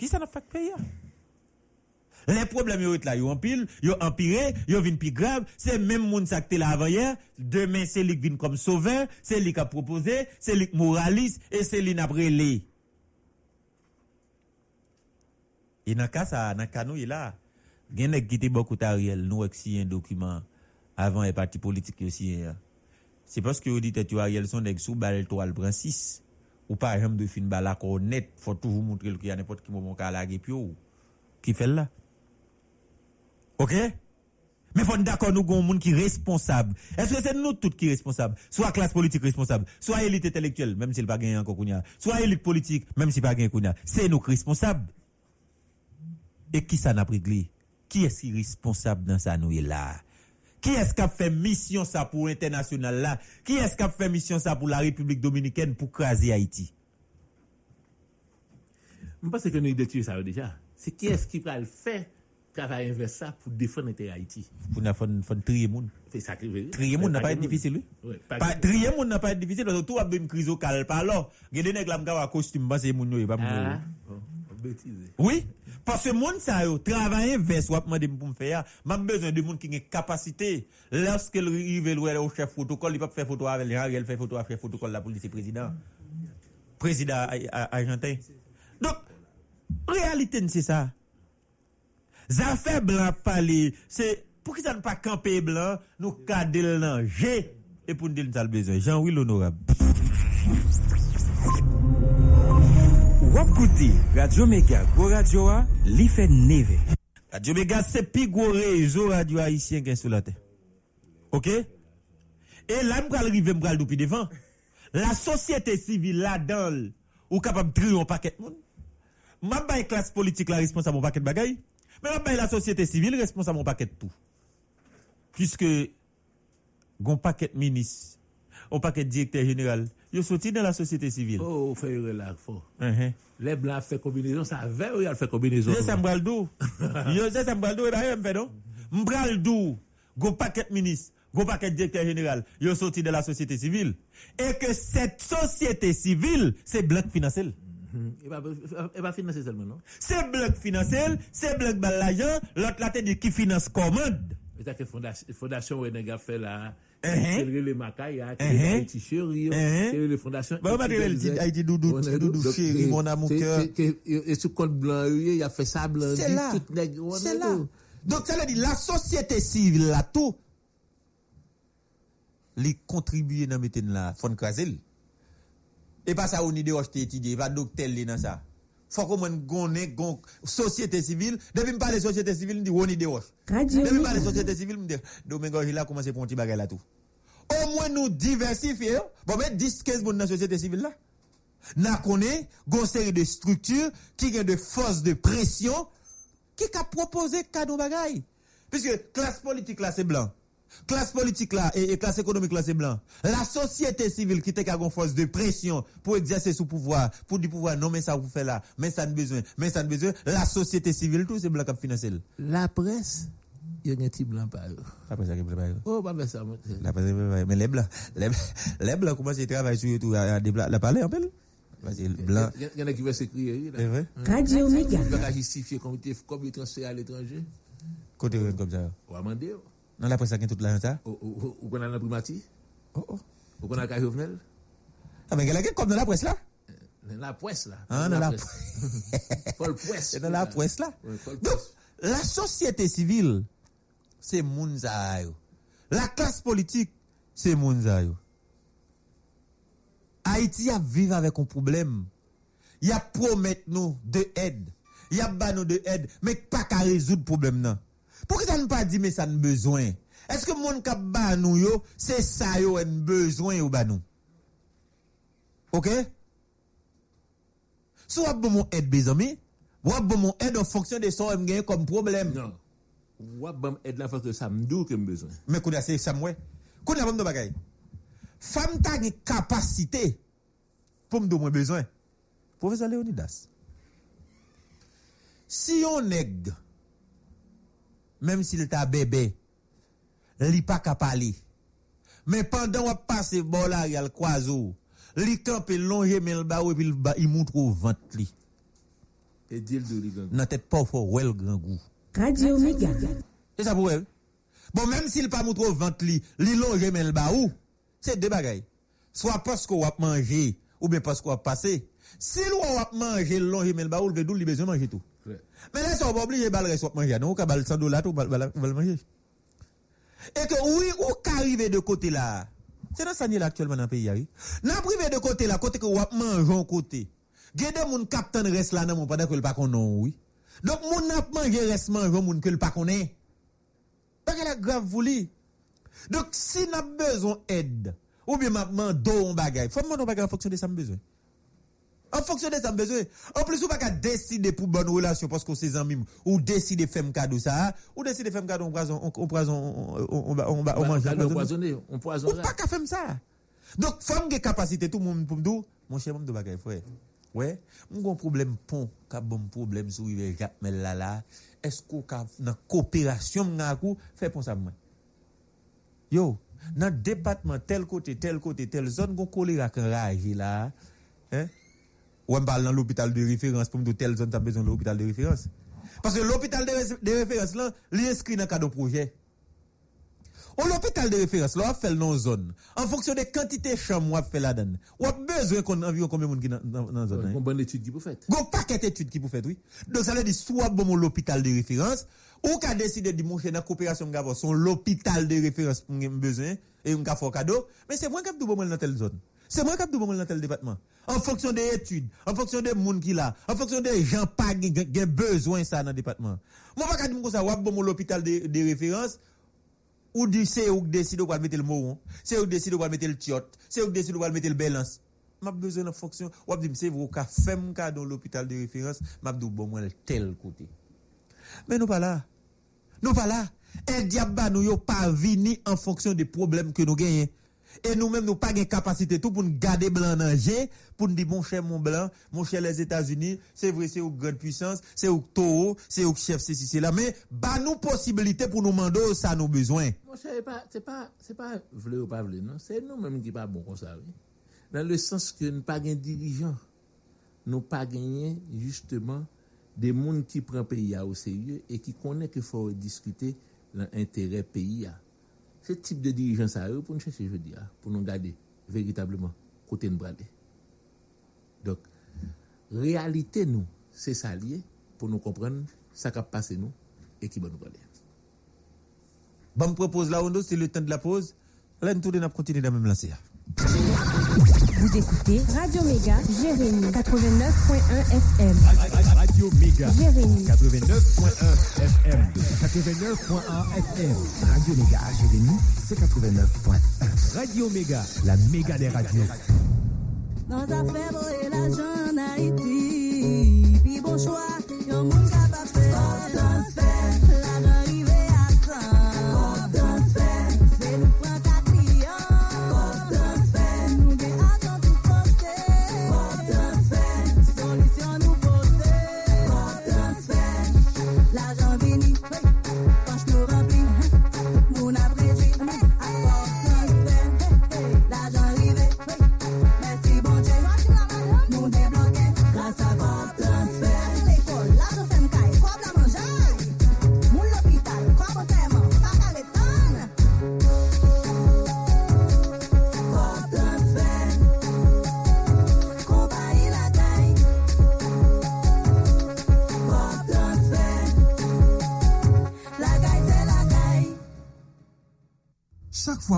Qui ça n'a fait payer Les problèmes yo là, yo en pile, yo empiré, yo vin plus grave, c'est même moun ça qui là avant hier, demain c'est lui qui vient comme sauveur, c'est lui qui a proposé, c'est lui qui moraliste et c'est lui qui a brûlé. Et dans cas ça, dans cas nous là, gen nèg qui te beaucoup Ariel, nous si un document avant les partis politiques aussi. C'est parce que vous dites que Ariel son nèg sous balle 3 le prend 6 ou par exemple de fin bala net faut toujours montrer qu'il y a n'importe qui moment ka la puis qui fait là. OK? Mais faut d'accord nous gon monde qui responsable. Est-ce que c'est nous tous qui responsables soit classe politique responsable soit élite intellectuelle même s'il pas gagné encore soit élite politique même s'il pas gagné kounya c'est nous responsables et qui ça n'a pris qui est qui responsable dans ça nous est là? Qui est-ce qui a fait mission ça pour l'international là? Qui est-ce qui a fait mission ça pour la République dominicaine pour craser Haïti? Je pense que nous identifions ça déjà. C'est qui est-ce qui va le faire travailler vers ça pour défendre Haïti Pour nous faire trier monde. C'est ça qui. Trier monde n'a pas été difficile, oui. Trier monde n'a pas été difficile. Tout a une crise au calme. Alors, il y a des nègres qui ont costume, c'est mon yo, pas Ah, Oui? Parce que moun sa yo travailler vers soit demandé pour me faire, m'a besoin de monde qui a capacité. Lorsque il arrive au chef protocole, il peut faire photo avec les il fait photo avec chef protocole la police président. Président argentin. Donc réalité c'est ça. fait blanc parler, c'est pour qui ça ne pas camper blanc, nous cadrer dans G et pour nous dire ça le besoin. Jean-Will honorable. Wap Radio Mega, Go Radio a, li fe neve. Radio Mega se pi go rezo radio haïtien gen sou la te. Ok? Et là, m'bral rive m'bral doupi devant. La société civile là dans ou capable de un paquet moun. M'a bay classe politique la responsable mon paquet bagay. Mais m'a la société civile responsable mon paquet tout. Puisque gon paquet ministre, un paquet directeur général, Yo sorti dans la société civile. Oh, fait relax fort. Uh-huh. Les blancs fait combinaison, ça avait ou il fait combinaison? Yo ça m'braldou. Yo ça m'braldou et bah fait non? M'braldou. Go paquet ministre, go paquet directeur général. Yo sorti de la société civile et que cette société civile, c'est bloc financier. Il va, il va financer seulement, non? C'est bloc financier, c'est bloc l'argent, l'autre là dit qui finance commande. C'est que fondation, fondation fait là, c'est le Makaya, c'est le chéri, c'est le fondation. Bah, Haïti doudou, doudou chéri, mon amour cœur. Et ce code blanc, il a fait ça blanc, c'est là. C'est là. Donc, ça veut dire, la société civile, là, tout, les contribuer dans mettre là, fond craser. Et pas ça, on idée, on étudié, pas docteur, dans ça faut qu'on une société civile. Depuis que je parle de société civile, je dis on idée wash. Depuis que je parle de société civile, je dis Domingo il a commencé pour un petit bagage là tout. Au moins nous diversifier. Bon mais 10 15 dans la société civile là. N'a connaît une série de structures qui ont de forces de pression qui a proposé cadeau bagage. Puisque classe politique là c'est blanc classe politique là et, classe économique là c'est blanc. La société civile qui était une force de pression pour exercer son pouvoir, pour du pouvoir, non mais ça vous fait là, mais ça ne besoin, mais ça ne besoin. La société civile tout c'est blanc qui finance. La presse, il y a un petit blanc par eux. La presse qui blanc Oh, pas ça. La presse mais les blancs, les, les blancs commencent à travailler sur tout à la parler en peu. Blanc. Il y en a qui veulent s'écrire. C'est vrai? Radio Méga. Il va justifier comme il transfert à l'étranger. Côté comme ça? On va demander. Dans la presse, toute la ça Ou qu'on a la primati Oh oh. Ou qu'on a le Jovenel? Ah, mais il y a comme dans la presse là la presse là. Hein, dans la presse. C'est dans la presse là. Donc, presse. la société civile, c'est moun sa yo. La classe politique, c'est moun sa yo. Haïti a vivre avec un problème. Il a promettre nous de aide. Il a ba nous de aide, mais pas qu'à résoudre le problème nan. Pou ki sa nou pa di me sa nou bezwen? Eske moun kap ba nou yo, se sa yo en bezwen yo ba nou? Ok? Sou wap bon moun ed bezami, wap bon moun ed an fonksyon de son m genye kom problem. Non. Wap bon ed la fonksyon sa mdou ke m bezwen. Men kou da se sa mwe. Kou da bom do bagay. Fam ta ge kapasite pou mdou mwen bezwen. Profesor Leonidas. Si yon neg... même s'il t'a bébé, li pas qu'à parler. Mais pendant qu'on passe bon là, il y a le croiseau. Li campe longer mais le ba ou puis il montre au ventre li. Et dire de rigan. Nan tête pas fort ouais le grand goût. Radio Méga. C'est ça pour elle. Bon, même s'il pas montre au ventre li, li longe mais le c'est deux bagailles. Soit parce qu'on va manger, ou bien parce qu'on va passer. Si l'on va manger, le longe mais le ba ou, le il besoin de manger tout. Mais là, ça va oublier, bal reste manger. Non, ou ka bal 100 dollars, bal, bal, bal manger. Et que oui, ou ka arrive de côté là. C'est dans ça là actuellement dans le pays. N'a privé de côté là, côté que ou manger en côté. Gede moun captain reste là, non, pendant que le pas non, oui. Donc, moun n'a mangé reste manger, moun que le pas connaît. Pas qu'elle a grave voulu. Donc, si n'a besoin d'aide, ou bien m'a demandé un bagay, faut demander un bagay en fonction de ça besoin. En fonction de ça, besoin. En plus, ou pas qu'à décider pour bonne relation parce qu'on s'est amis, ou décider de faire un cadeau ça, ou décider de faire un cadeau, on poison, on poison, on mange, on poisonne. On poisonne. Ou pas qu'à faire ça. Donc, femme qui capacité, tout le monde pour me dire, mon cher, mon bagay, frère. Ouais, mon problème pont, cap bon problème sur rivière cap mais là là, est-ce qu'on cap dans coopération n'a coup fait pour ça moi. Yo, dans département tel côté, tel côté, telle zone, gon choléra qui rage là, hein? Ou on parle dans l'hôpital de référence pour me dire telle zone t'as besoin de l'hôpital de référence. Parce que l'hôpital de, ré- de référence là, il est inscrit dans cadre projet. Ou l'hôpital de référence, là, on fait dans zone. En fonction de quantité de chambres, on fait là-dedans. On a besoin qu'on environ combien de monde qui dans dans dans zone. hein? Une bonne étude qui vous faites. Gon paquet d'études qui pour faire, oui. Donc, ça veut dire, soit bon l'hôpital de référence, ou qu'a décidé de monter dans la coopération m'gavo son l'hôpital de référence pour besoin, et m'ka fait cadeau, mais c'est moi qui ai bon dans telle zone. C'est moi qui ai bon dans tel département. En fonction des études, en fonction des monde qui là, en fonction des gens qui ont besoin ça dans le département. Moi, pas dire comme ça, ou bon mon l'hôpital de, de référence, ou dit c'est qui décide va mettre le mot, c'est qui décide va mettre le tiot, c'est qui décide va mettre le balance. M'a besoin de fonction, ou dit c'est vous ka dans l'hôpital de référence, m'a dit bon moi tel côté. Mais nous pas là. Nous pas là. Un diable nous yo pas vini en fonction des problèmes que nous gagnons. Et nous-mêmes, nous pas de capacité tout pour nous garder blanc jet, pour nous dire, mon cher, mon blanc, mon cher, les États-Unis, c'est vrai, c'est une grande puissance, c'est au taureau, c'est au chef, c'est c'est là. Mais, bah, nous possibilité pour nous demander ça, nos besoins. Mon cher, c'est pas, c'est pas, c'est pas vle ou pas vle, non? C'est nous-mêmes qui pas bon comme ça, oui. Dans le sens que nous pas gain dirigeants. Nous pas gagné, justement, des gens qui prennent pays à au sérieux et qui connaissent qu'il faut discuter l'intérêt pays à. Se tip de dirijan sa yo pou nou chese jodi ya, pou nou gade veritableman kote nou brade. Dok, realite nou se sa liye pou nou kompren sa kap pase nou e ki bon nou brade. Bon propose la ondo, se le tan de la pose, alen tou de nap kontine nan mem lanse ya. Vous écoutez Radio Méga Jérémy 89.1 FM. Radio Méga. Jérémy 89.1 FM. 89.1 FM. Radio Méga, Jérémy, c'est 89.1. Radio Méga, la méga des radios. Dans affaire et l'argent en Haïti. Puis bon choix, yon moun capable faire.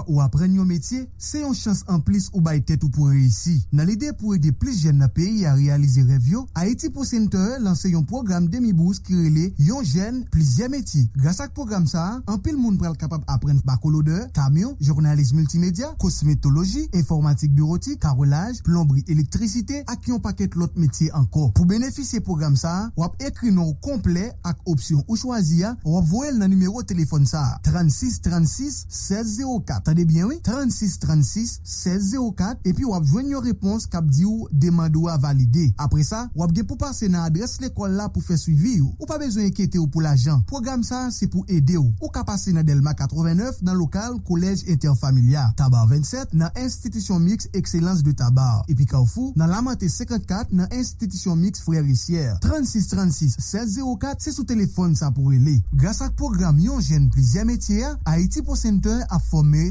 fwa ou apren yon metye, se yon chans an plis ou bay tet ou pou reisi. Nan lide pou ede plis jen na peyi a realize revyo, Haiti Pro Center lanse yon program demi-bouz ki rele yon jen plis jen metye. Gras ak program sa, an pil moun pral kapab apren bakolode, kamyon, jurnalist multimedia, kosmetologi, informatik bureauti, karolaj, plombri, elektrisite ak yon paket lot metye anko. Pou benefisye program sa, wap ekri nou komple ak opsyon ou chwazi ya, wap voel nan numero telefon sa. 36 36 16 04. Tade Tande bien, oui? 36 36 16 04 epi wap jwen yon repons kap di ou demando a valide. Apre sa, wap gen pou pase nan adres l'ekol la pou fe suivi ou. Ou pa bezwen enkete ou pou l'ajan. Program sa se pou ede ou. Ou ka pase nan Delma 89 nan lokal Kolej Interfamilia. Tabar 27 nan Institution Mix Excellence de Tabar. Epi Kaufou nan Lamante 54 nan Institution Mix Frère Rissière. 36 36 16 04 se sou telefon sa pou ele. Grasa ak program yon jen plizye metye, Haiti Pro Center a forme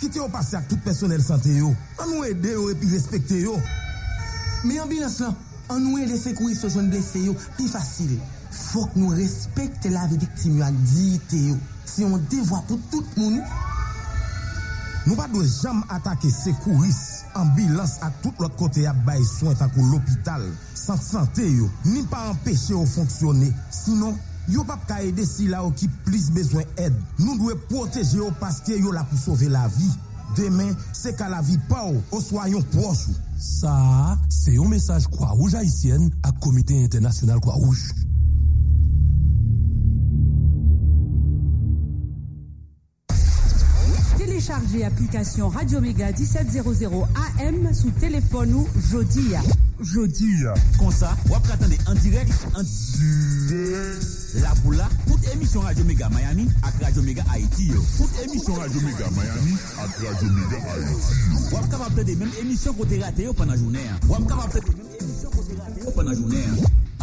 Kite yo pase ak tout personel sante yo. An nou ede yo epi respekte yo. Me ambulans lan, an nou ede sekoui e so jwen blese yo. Pi fasil, fok nou respekte la ve diktim yo ak diite yo. Se si yon devwa pou tout moun. Nou pa dwe jam atake sekouris, ambilans ak tout lot kote ya bay soyn takou l'opital, sante sante yo, ni pa empeshe yo fonksyone, sinon... Yo pap ka ede si la ou ki plis bezwen ed. Nou dwe proteje yo paske yo la pou sove la vi. Demen, se ka la vi pa ou, ou swa yon proche ou. Sa, se yon mesaj kwa rouge haisyen ak komite internasyonal kwa rouge. Téléchargez application Radio Mega 1700 AM sous téléphone ou Jodi. Jodi. Comme ça, vous attendez en direct, en la boula, toute émission Radio Mega Miami avec Radio Mega Haïti. Toute émission Radio Mega Miami avec Radio Mega Haïti. Vous êtes capable de même émission côté raté pendant la journée. Vous êtes capable de même émission côté raté pendant la journée.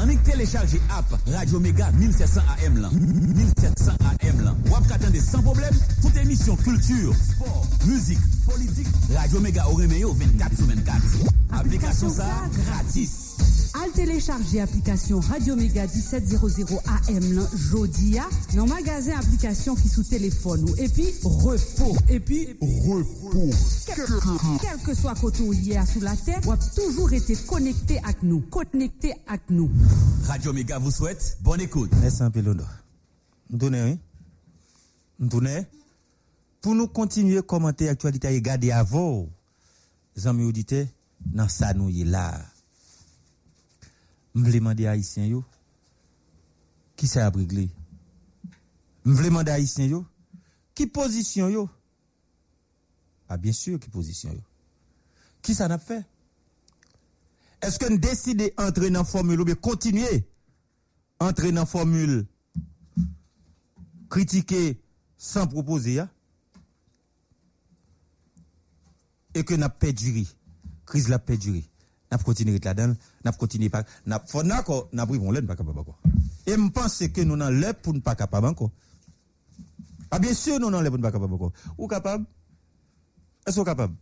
On est téléchargé app Radio Mega 1700 AM là. 1700 AM là. Vous attendez sans problème toute émission culture, sport, musique, politique. Radio Mega au reméo 24 sur 24. Application ça gratis. Al télécharger application Radio Mega 1700 AM lan Jodia dans magasin application qui sous téléphone ou. Et puis repos. Et puis repos. Quel, que soit côté où hier sous la terre ou a toujours été connecté avec nous. Connecté avec nous. Radio Mega vous souhaite bonne écoute. Merci un peu oui M'tourne pour nous continuer à commenter l'actualité et garder à vous amis auditeurs dans ça nous y là m'vle demander haïtien yo qui ça a réglé m'vle demander haïtien yo qui position yo? Ah bien sûr qui position yo. Qui ça n'a fait est-ce que nous décidons d'entrer dans la formule ou bien continuer entrer dans la formule critiquer sans proposer et que n'a pas duré crise la pas n'a continué là-dedans n'a continué pas n'a d'accord n'a pris bon pas capable encore. Et me pense que nous dans l'air pour ne pas capable encore. Ah bien sûr nous dans l'air pour ne pas capable encore. Ou capable? Est-ce qu'on capable?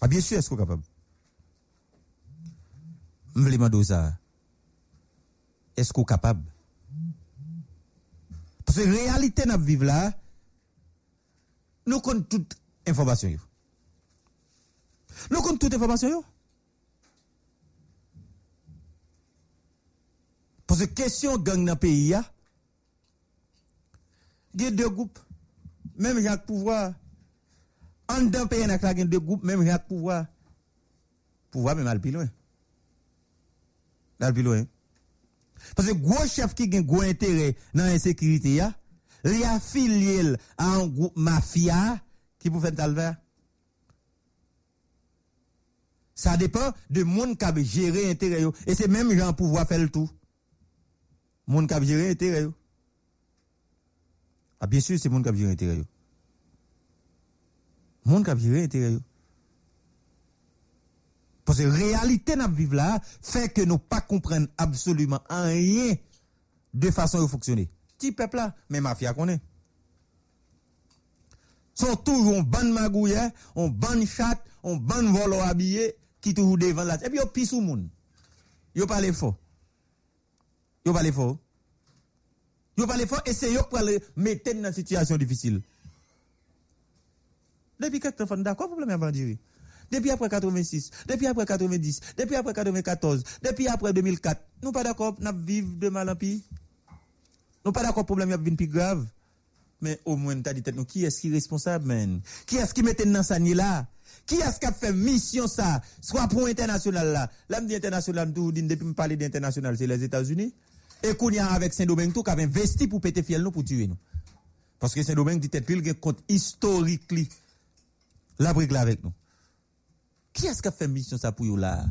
Ah bien sûr est-ce qu'on capable? Me demander ça est-ce qu'on capable? Parce que réalité n'a vivre là nous connaissons toute information nous connaissons toute information Parce que question gang dans le pays, il y a deux groupes. Même Jacques Pouvoir. En dedans pays, il y a deux groupes, même Jacques Pouvoir. Pouvoir, même plus loin. Plus loin. Parce que gros chef qui a gros intérêt dans l'insécurité, il est affilié à un groupe mafia qui peut faire talver. Ça dépend de monde qui a géré intérêt. yo. Et c'est même gens pouvoir faire le tout. Qui a géré intérêt. yo. Ah, bien sûr, c'est qui a géré intérêt. yo. Qui a géré intérêt. yo. Parce que la réalité nous vivons là fait que nous pas comprendre absolument rien de façon de fonctionner. Petit peuple là, mais mafia connaît. Sont toujours un bon magouille, un bon chat, un bon volo habillé qui toujours devant là. Et puis yo pisse au monde. Yo parle fort. Yo parle fort. Yo parle fort et c'est yo pour le mettre dans une situation difficile. Depuis 4 ans, d'accord, problème avant. Depuis après 86, depuis après 90, depuis après 94, depuis après 2004, nous pas d'accord, nous vivons de mal en pis. Nous pas d'accord, problème a plus grave. Mais au moins, t'as dit, nous, qui est-ce qui est responsable, man? Qui est-ce qui mette dans sa là? Qui est-ce qui a fait mission ça? Soit pour international là. Là, me dit international, tout, depuis me parler d'international, c'est les États-Unis. Et qu'on y a avec Saint-Domingue, tout, qui a investi pour péter fiel nous, pour tuer nous. Parce que Saint-Domingue dit, tête, il un compte historique, li. La brique là avec nous. Qui est-ce qui a fait mission ça pour vous là?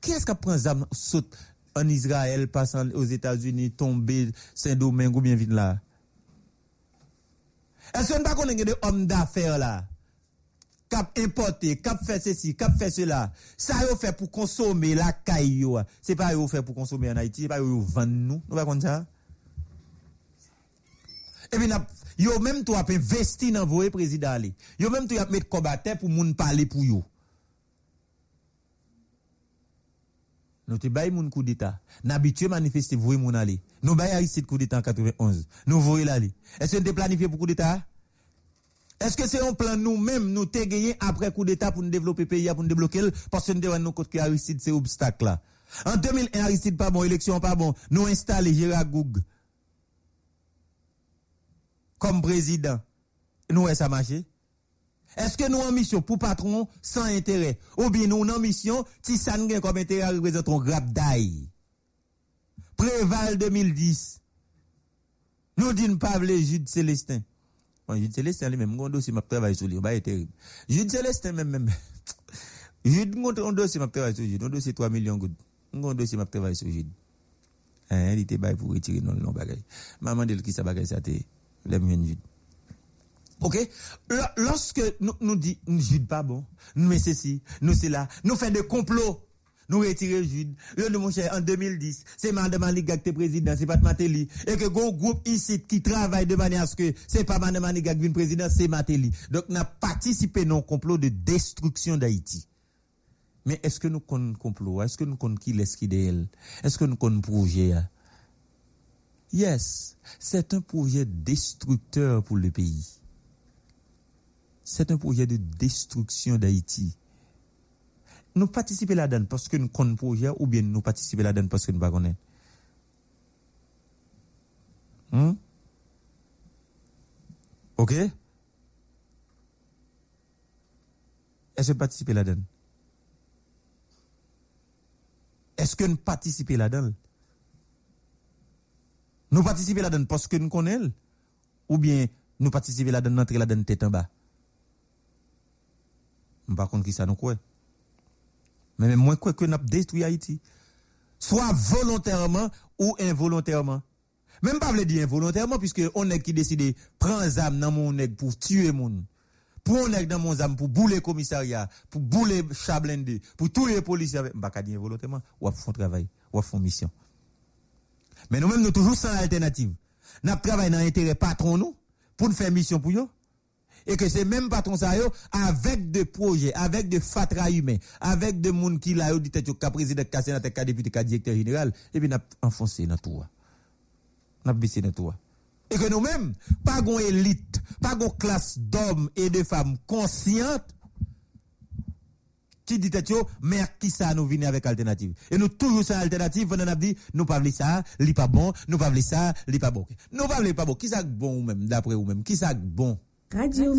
Qui est-ce qui a pris zam saute en Israël, passant aux États-Unis, tomber Saint-Domingue ou bien vite là? Est-ce qu'on ne pas connaître des hommes d'affaires là? Cap importé, cap fait ceci, cap fait cela. Ça yo fait pour consommer la caille. C'est pas yo fait pour consommer en Haïti, c'est pas yo vendre nous. Nous pas comme ça? Et puis n'a- yo même toi investi dans vos président aller. Yo même toi mettre combattant pour moun parler pour yo. Nous te bail moun coup d'état. N'habitué manifester voyer moun aller. Nous bail Aristide coup d'état en 91. Nous voyer l'aller. Est-ce que nous planifié pour coup d'état? Est-ce que c'est un plan nous-mêmes, nous t'ai gagné après coup d'état pour nous développer le pays, pour nous débloquer, parce que nous devons nous que Aristide c'est obstacle là. En 2001, Aristide pas bon, élection pas bon, nous installé Gérard Goug comme président. Nous, est ça marché? Est-ce que nous en mission pour patron sans intérêt? Ou bien nous en mission, si ça nous comme intérêt, représentons grab d'ail. Préval 2010. Nous disons pas les Jude Célestin. Jude Célestin lui-même, mon dossier m'a travaillé sur lui, bah, terrible. Jude Célestin même, même. Jude, mon dossier m'a travaillé sur Jude, mon dossier 3 millions de Mon dossier m'a travaillé sur Jude. Hein, il était bail pour retirer non, non, bagay. Maman de qui ça bagay, ça te, l'aime Jude. Ok? Lorsque nous, nous dit, Jude pas bon, nous mais ceci, nous c'est là, nous fait des complots. Nous retirer Jude. Nous, mon cher, en 2010, c'est Madame Maligak qui est président, c'est pas Matéli. Et que gros groupe ici qui travaille de manière à ce que c'est pas Madame Maligak qui est président, c'est Matéli. Donc, nous avons participé dans un complot de destruction d'Haïti. Mais est-ce que nous connaissons complot? Est-ce que nous connaissons qui laisse qui? Est-ce que nous connaissons projet? Yes, c'est un projet destructeur pour le pays. C'est un projet de destruction d'Haïti. Nous participons là-dedans parce que nous connaissons le projet ou bien nous participons là-dedans parce que nous ne connaissons pas. Hmm? Ok? Est-ce que nous participons là-dedans? Est-ce que nous participons là-dedans? Nous participons là-dedans parce que nous connaissons ou bien nous participons là-dedans, entrer là-dedans tête en bas? Par contre, qui ça nous croit? Mais même moins quoi que nous détruit Haïti. Soit volontairement ou involontairement. Même pas veut dire involontairement, puisque on est qui décide prendre zam dans mon nègre pour tuer moun. Pour on est dans mon zam pour bouler commissariat, pour bouler chablende, pour tuer les policiers. qu'à dire involontairement, ou à font travail, ou à font mission. Mais nous-mêmes, nous toujours sans alternative. Nous travaillons dans l'intérêt patron nous, pour nous faire mission pour eux. Et que c'est même patron ça avec des projets, avec des fatra humains, avec des monde qui là, dit ka président, ka député, ka directeur général, et puis n'a enfoncé dans tout. N'a baissé dans tout. Et que nous-mêmes, pas gon élite, pas gon classe d'hommes et de femmes conscientes, qui dit yo, mais qui ça nous venir avec alternative? Et nous toujours ça alternative, on a dit nous pas ça, li pas bon, nous pas ça, li pas bon. Nous pas vle pas bon. Qui ça bon ou même d'après ou même? Qui ça bon? Radio.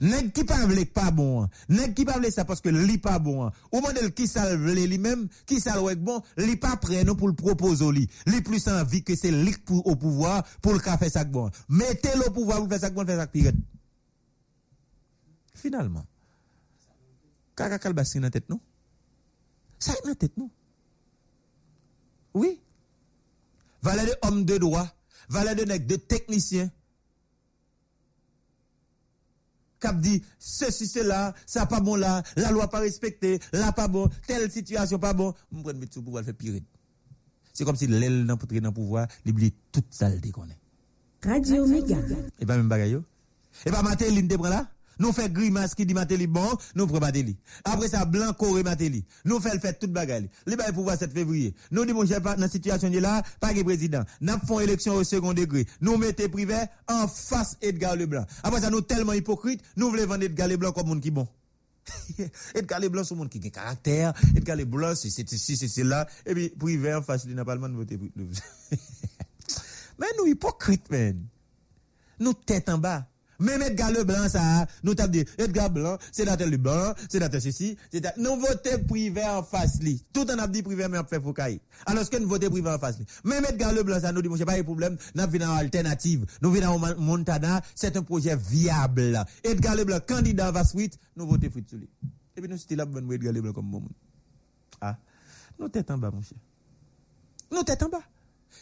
Nèg qui pas vle pas bon, nèg qui pas vle ça parce que li pas bon. Ou modèle qui ça vle lui-même, qui ça le bon, li pas prêt non pour le proposer au li. Li plus envie que c'est li pour au pouvoir pour le faire ça bon. Mettez-le au pouvoir pour faire ça bon, faire ça pire. Finalement, kaka kalbasi dans tête nous. Ça dans tête nous. Oui. Valait de hommes de droit, valait de nèg de techniciens cap dit ceci c'est là ça pas bon là la loi pas respectée là pas bon telle situation pas bon. On prend mettre pour faire pire c'est comme si l'aile dans pour dans pouvoir l'oublie toute saleté qu'on est. Radio Méga. et pas même bagaille et pas te prend là nous fait grimace qui dit Matéli bon nous prend Matéli. Après ça blanc coré Matéli. Nous fait le fait toute bagaille. Li ba pouvoir 7 février. Nous dit mon cher dans situation là pas de président. N'a font élection au second degré. Nous mettez privé en face Edgar Leblanc. Après ça nous tellement hypocrite nous voulons vendre Edgar Leblanc comme monde qui bon. Edgar Leblanc c'est monde qui a caractère Edgar Leblanc c'est c'est c'est là. Et puis privé en face il n'a pas le monde voter mais nous hypocrites man. Nous tête en bas même Edgar Leblanc, ça, nous t'avons dit, Edgar Blanc, c'est la tête Blanc, c'est la tête ceci, la... Nous votons privé en face, li. Tout en a dit privé, mais on fait foucaille. Alors que nous votons privé en face, li. Même Edgar Leblanc, ça nous dit, j'ai pas de problème, nous venons en alternative. Nous venons en Montana, c'est un projet viable. Edgar Leblanc, candidat va suite, nous votons fruit sur lui. Et puis nous, c'était là, bon, Edgar Leblanc comme bon. Ah. Nous tête en bas, mon cher. Nous tête en bas.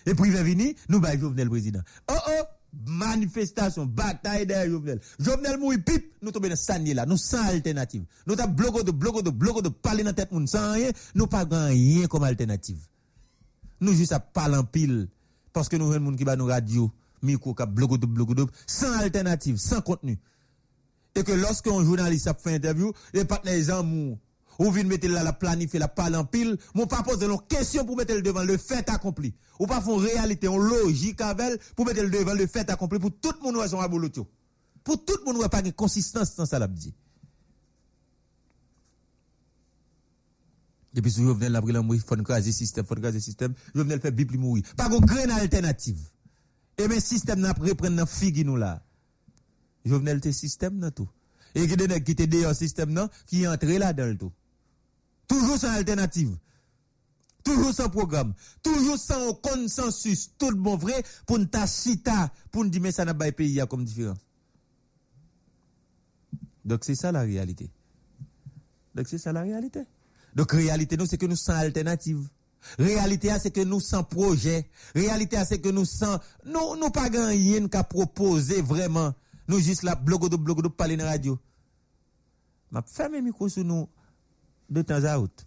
Et privé vini, nous, bah, Jovenel président. Oh, oh! Manifestation, bataille derrière Jovenel. Jovenel mouille pipe, nous tombons dans sanier là, nous sans alternative. Nous t'as bloqué de bloqué de bloqué de parler dans tête moun sans rien, nous pas rien comme alternative. Nous juste à parler en pile parce que nous un monde qui va nous radio, micro qui bloqué de bloqué de sans alternative, sans contenu. Et que lorsque un journaliste a fait interview, les partenaires amour ou vient mettre là la planifier la parler en pile, mon pas poser une question pour mettre le devant le fait accompli. Ou pas font réalité, en logique avec pour mettre le devant le fait accompli pour tout le monde ouais son abolotio. Pour tout le monde pas de consistance dans ça l'a dit. Depuis ce Jovenel la pris mourir, faut craser système, faut craser système, Jovenel fait bipli mourir. Pas une graine alternative. Et mais système n'a reprendre dans figue nous là. Jovenel te système dans tout. Et qui de te dehors système non qui entre là dans le tout. Toujours sans alternative. Toujours sans programme. Toujours sans consensus. Tout le bon vrai pour nous chita, pour nous dire mais ça n'a pas pays comme différence. Donc c'est ça la réalité. Donc c'est ça la réalité. Donc réalité nous c'est que nous sans alternative. Réalité c'est que nous sans projet. Réalité c'est que nous sans nous nous pas rien qu'à proposer vraiment. Nous juste là blogo de blogo de parler dans la radio. M'a fermé micro sur nous de temps à autre.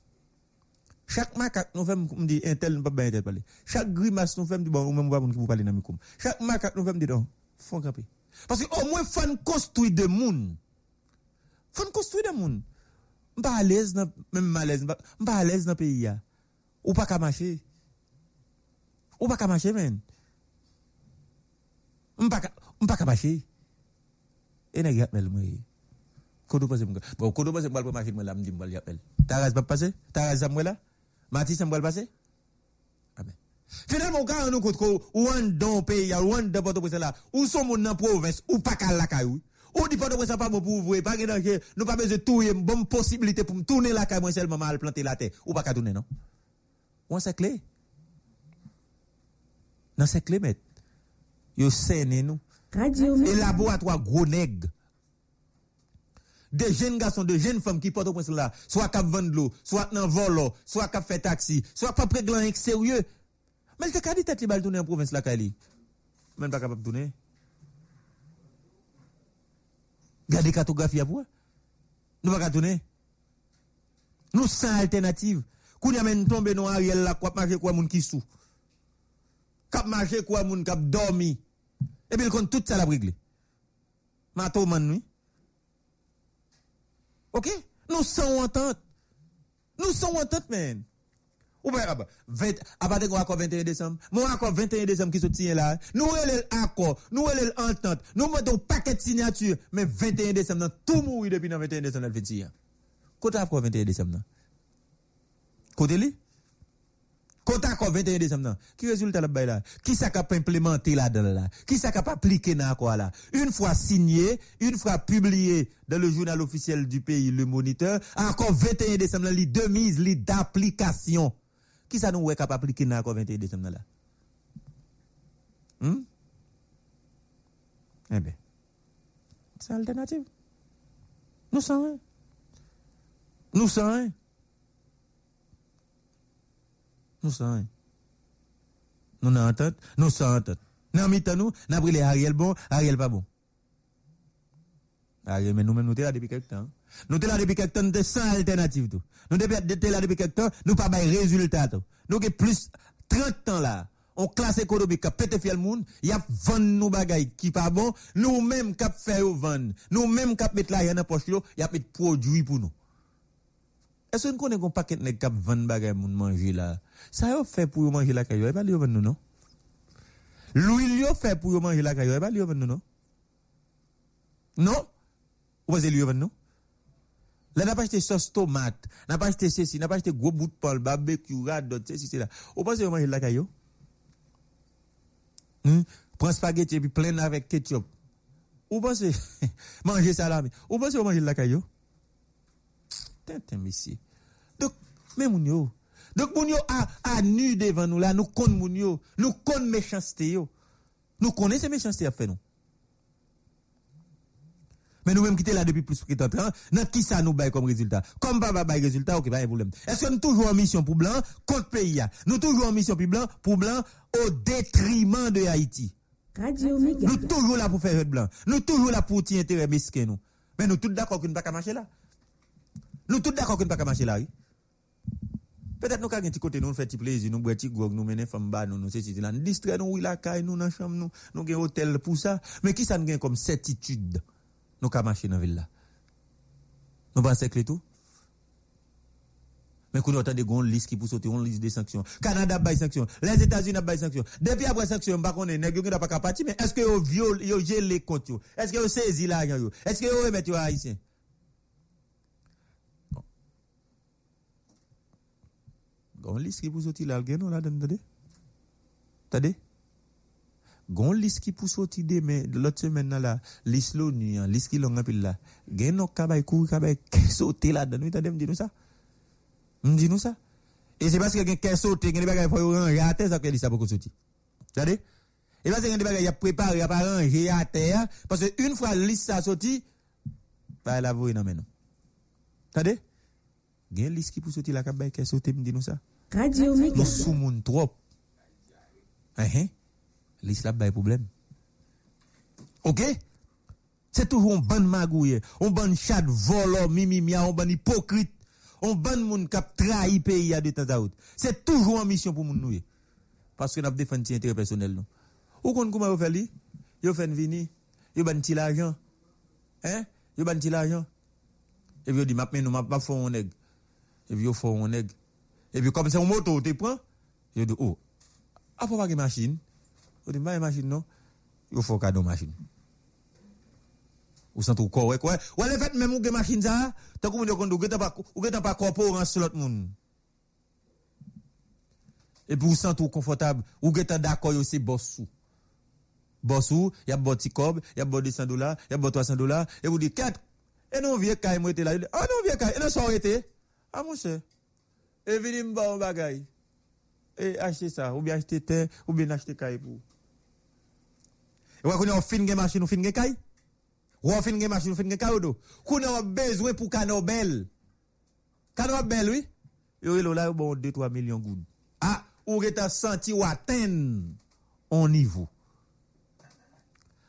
Chaque macaque nous fait me dit un tel pas bien parler. Chaque grimace nous fait me dit bon même pas vous parler dans micro. Chaque macaque nous fait me dit non, faut camper. Parce que au moins faut construire des monde. Faut construire des monde. Pas à l'aise même malaise, pas à l'aise dans pays là. Ou pas qu'à marcher. Ou pas qu'à marcher men. M'pas pas qu'à marcher. Et n'a gâte Kodo pase mwen ka. Bon, kodo pase mwen pou machine mwen la mdi mwen li apel. Taraz pa pase? Taraz sa mwen la? Matis sa mwen pase? Amen. Finalman, ou ka an nou kout ko, ou an don peyi ya, ou an de Port-au-Prince la, ou son moun nan province, bon ou pa kal la kayou. Ou di Port-au-Prince pa moun pou ouvre, pa gen anje, nou pa beze touye mbom posibilite pou mtoune la kay mwen selman mal plante la te. Ou pa ka toune, non? Ou an se kle? Nan se kle met. Yo sene nou. E labo atwa gwo neg. Des jeunes garçons, de jeunes femmes qui portent au point là, soit qui vendent l'eau, soit dans volo, soit qui fait taxi, soit pas près de l'un sérieux. Mais le cas dit tête li tourner en province là Kali. Même pas capable de tourner. Gardez cartographie à vous. Nous pas tourner. Nous sans alternative. Kou y a men tombe dans Ariel là, quoi marcher quoi moun qui sou. Kap marcher quoi moun dormi. Et puis, il compte tout ça la réglé. Mato man. Ok? Nous sommes entente. Nous sommes entente, man. Ou bien, à partir de l'accord 21 décembre, mon accord 21 décembre qui se tient là, nous avons l'accord, nous avons l'entente, nous mettons un paquet de signatures, mais 21 décembre, tout mourir depuis le 21 décembre, le 21. Côté après 21 décembre. Côté li? Côté après 21 décembre. Qui résultat la bail là? Qui ça cap implémenté là dedans là? Qui ça cap appliqué dans quoi là? Une fois signé, une fois publié dans le journal officiel du pays Le Moniteur, encore 21 décembre là, de mise, li d'application. Qui ça nous ouais cap appliquer dans encore 21 décembre là? Hmm? Eh bien, c'est alternative. Nous sommes. Nous sommes rien. Nous sommes. Nous n'en entente, nous sommes. Dans mi nous, n'a pris les Ariel bon, Ariel pas bon. Ariel, mais nous-mêmes, nous sommes là depuis quelque temps. Nous sommes là depuis quelque temps, nous sommes sans alternative tout. Nous sommes là depuis quelque temps, nous pas de résultat tout. Nous avons plus 30 ans là. On classe économique qui a pété fiel monde, y a vendre nous bagay qui pas bon, nous même qui fait vendre, nous même qui mettre l'argent dans poche yo, y a mettre produit pour nous. Eske nou konen kon paket nek kap van bagay moun manje la? Sa yo fe pou yo manje la kayo, e pa li yo ven nou non? L'ouil yo fe pou yo manje la kayo, e pa li yo ven nou non? Non? Ou pa se li yo ven nou? La nan pa jete sos tomat, nan pa jete sesi, nan pa jete gwo bout pal, barbekyou, radot, sesi, sesi la. Ou pa se yo manje la kayo? Hmm? Pren spageti epi plen avèk ketchup. Ou pa se manje salami, ou pa se yo manje la kayo? Tintin, monsieur. Donc, mais moun yo. Donc, moun yo a, a nu devant nous là, nous connaissons moun yo. Nous connaissons méchanceté yo. Nous connaissons ces méchancetés à faire nous. Mais nous-mêmes qui là depuis plus de 30 ans, dans qui ça nous baille comme résultat? Comme pas baille résultat, ok, pas de problème. Est-ce que nous toujours en mission pour blanc contre pays Nous toujours en mission pour blanc, pour blanc au détriment de Haïti. Radio. Nous toujours là pour faire blanc. Nous toujours là pour tirer intérêt mesquin nous. Mais nous tous d'accord ne peut pas marcher là. Nous tous d'accord qu'on ne pas marcher là. Peut-être nous avons un petit côté, nous faisons petit plaisir, nous petit gog, nous menons femme bas, nous nous ceci, nous distraire, nous la caille, nous dans chambre, nous, nous avons hôtel pour ça. Mais qui ça nous comme certitude, nous avons marché dans la ville là? Nous pensons que tout? Mais qu'on entend des grandes listes qui poussent sauter, on liste des sanctions. Canada bail sanctions, les États-Unis bail sanctions. Depuis après sanctions, pas qu'on est nègre, pas qu'à partir, mais est-ce que vous violez les comptes? Est-ce que vous saisissez l'argent? Est-ce que vous remettez aux Haïtiens? Gon liste qui pour sortir là, gen non là, attendez. Attendez. Gon liste qui pour sortir demain, l'autre semaine là, liste l'ONU, hein, liste qui longue pile là. Gen non kabay kou kabay sauter là, dedans, me dit nous ça. Dit nous ça. Et c'est parce que kè sauter, des bagages à terre, ça que ça beaucoup sortir. Attendez. Et parce que des bagages y a préparé, pas ranger à terre, parce que une fois liste ça sorti, pas la voyer non mais non. Attendez. Gen lis ki pou soti la kap bay kè sote mdi nou sa? Radio Mekka. Nou sou moun trop. Ahen, lis la bay problem. Ok? Se toujou on ban magouye, on ban chad volo, mimimia, on ban hipokrit, on ban moun kap trahi peyi ya de tataout. Se toujou an misyon pou moun nouye. Paske nap defen ti entere personel nou. Ou kon kouman yo fè li? Yo fè nvini, yo ban ti la ajan. Hein? Yo ban ti la ajan. E vi yo di map men nou map, map fon on neg. epi yo fò yon neg. Epi kom se yon moto ou te pran, yo di, oh, a fò pa gen masin, yo di, ma gen masin non, yo fò kado masin. Ou sentou kò wèk wè, wè le fèt mèm ou gen masin za, ta kou moun yo kondou, ou gen ta pa kopo ou an solot moun. Epi ou sentou konfotab, ou gen ta dakoy ou se bossou. Bossou, yap bo ti kob, yap bo 200 dola, yap bo 300 dola, epi ou di, kat, e nou vie kaj mwete la, e nou vie kaj, e nou sorete, Ah, cher. Et venez me un bagay. Et acheter ça, ou bien acheter terre, ou bien acheter caille pour. Et ouais, qu'on a fin gen machine, ou fin gen caille? Ou on fin gen machine, ou fin gen caille ou do. Qu'on a besoin pour Canobel. Canobel, oui? Yo, yo, là, bon, 2-3 millions goud. Ah, ou est senti ou atteindre un niveau.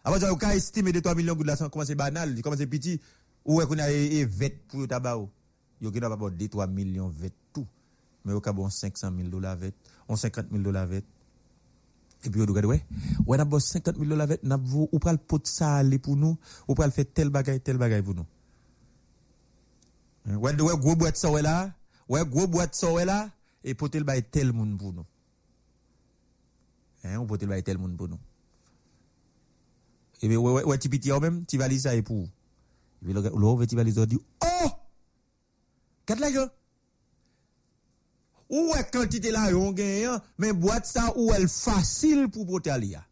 Après, vous avez estimé 2-3 millions goud là, ça commence banal, il commence petit. Ou est qu'on a vet pour tabac. Yo, qui n'a pas 2-3 millions vet tout. Mais au cas bon 500 000 dollars vet, on 50 000 dollars vet. Et puis, on regarde, ouais, on a bon 50 000 dollars vet, ou pral pot ça aller pour nous, ou pral faire tel bagay, tel bagay pour nous. Ouais, ouais, gros boîte ça, ouais là, ouais, gros boîte ça, ouais là, et poter le bail tel monde pour nous. Hein, on poter le bail tel nous. Et bien, ouais, ouais, ouais, tu petit même, tu valises ça et pour. Et puis, l'autre, tu valises, dit, oh! Kat la yo? Ou wè kantite la yon gen yon, men boat sa ou el fasil pou pote alia.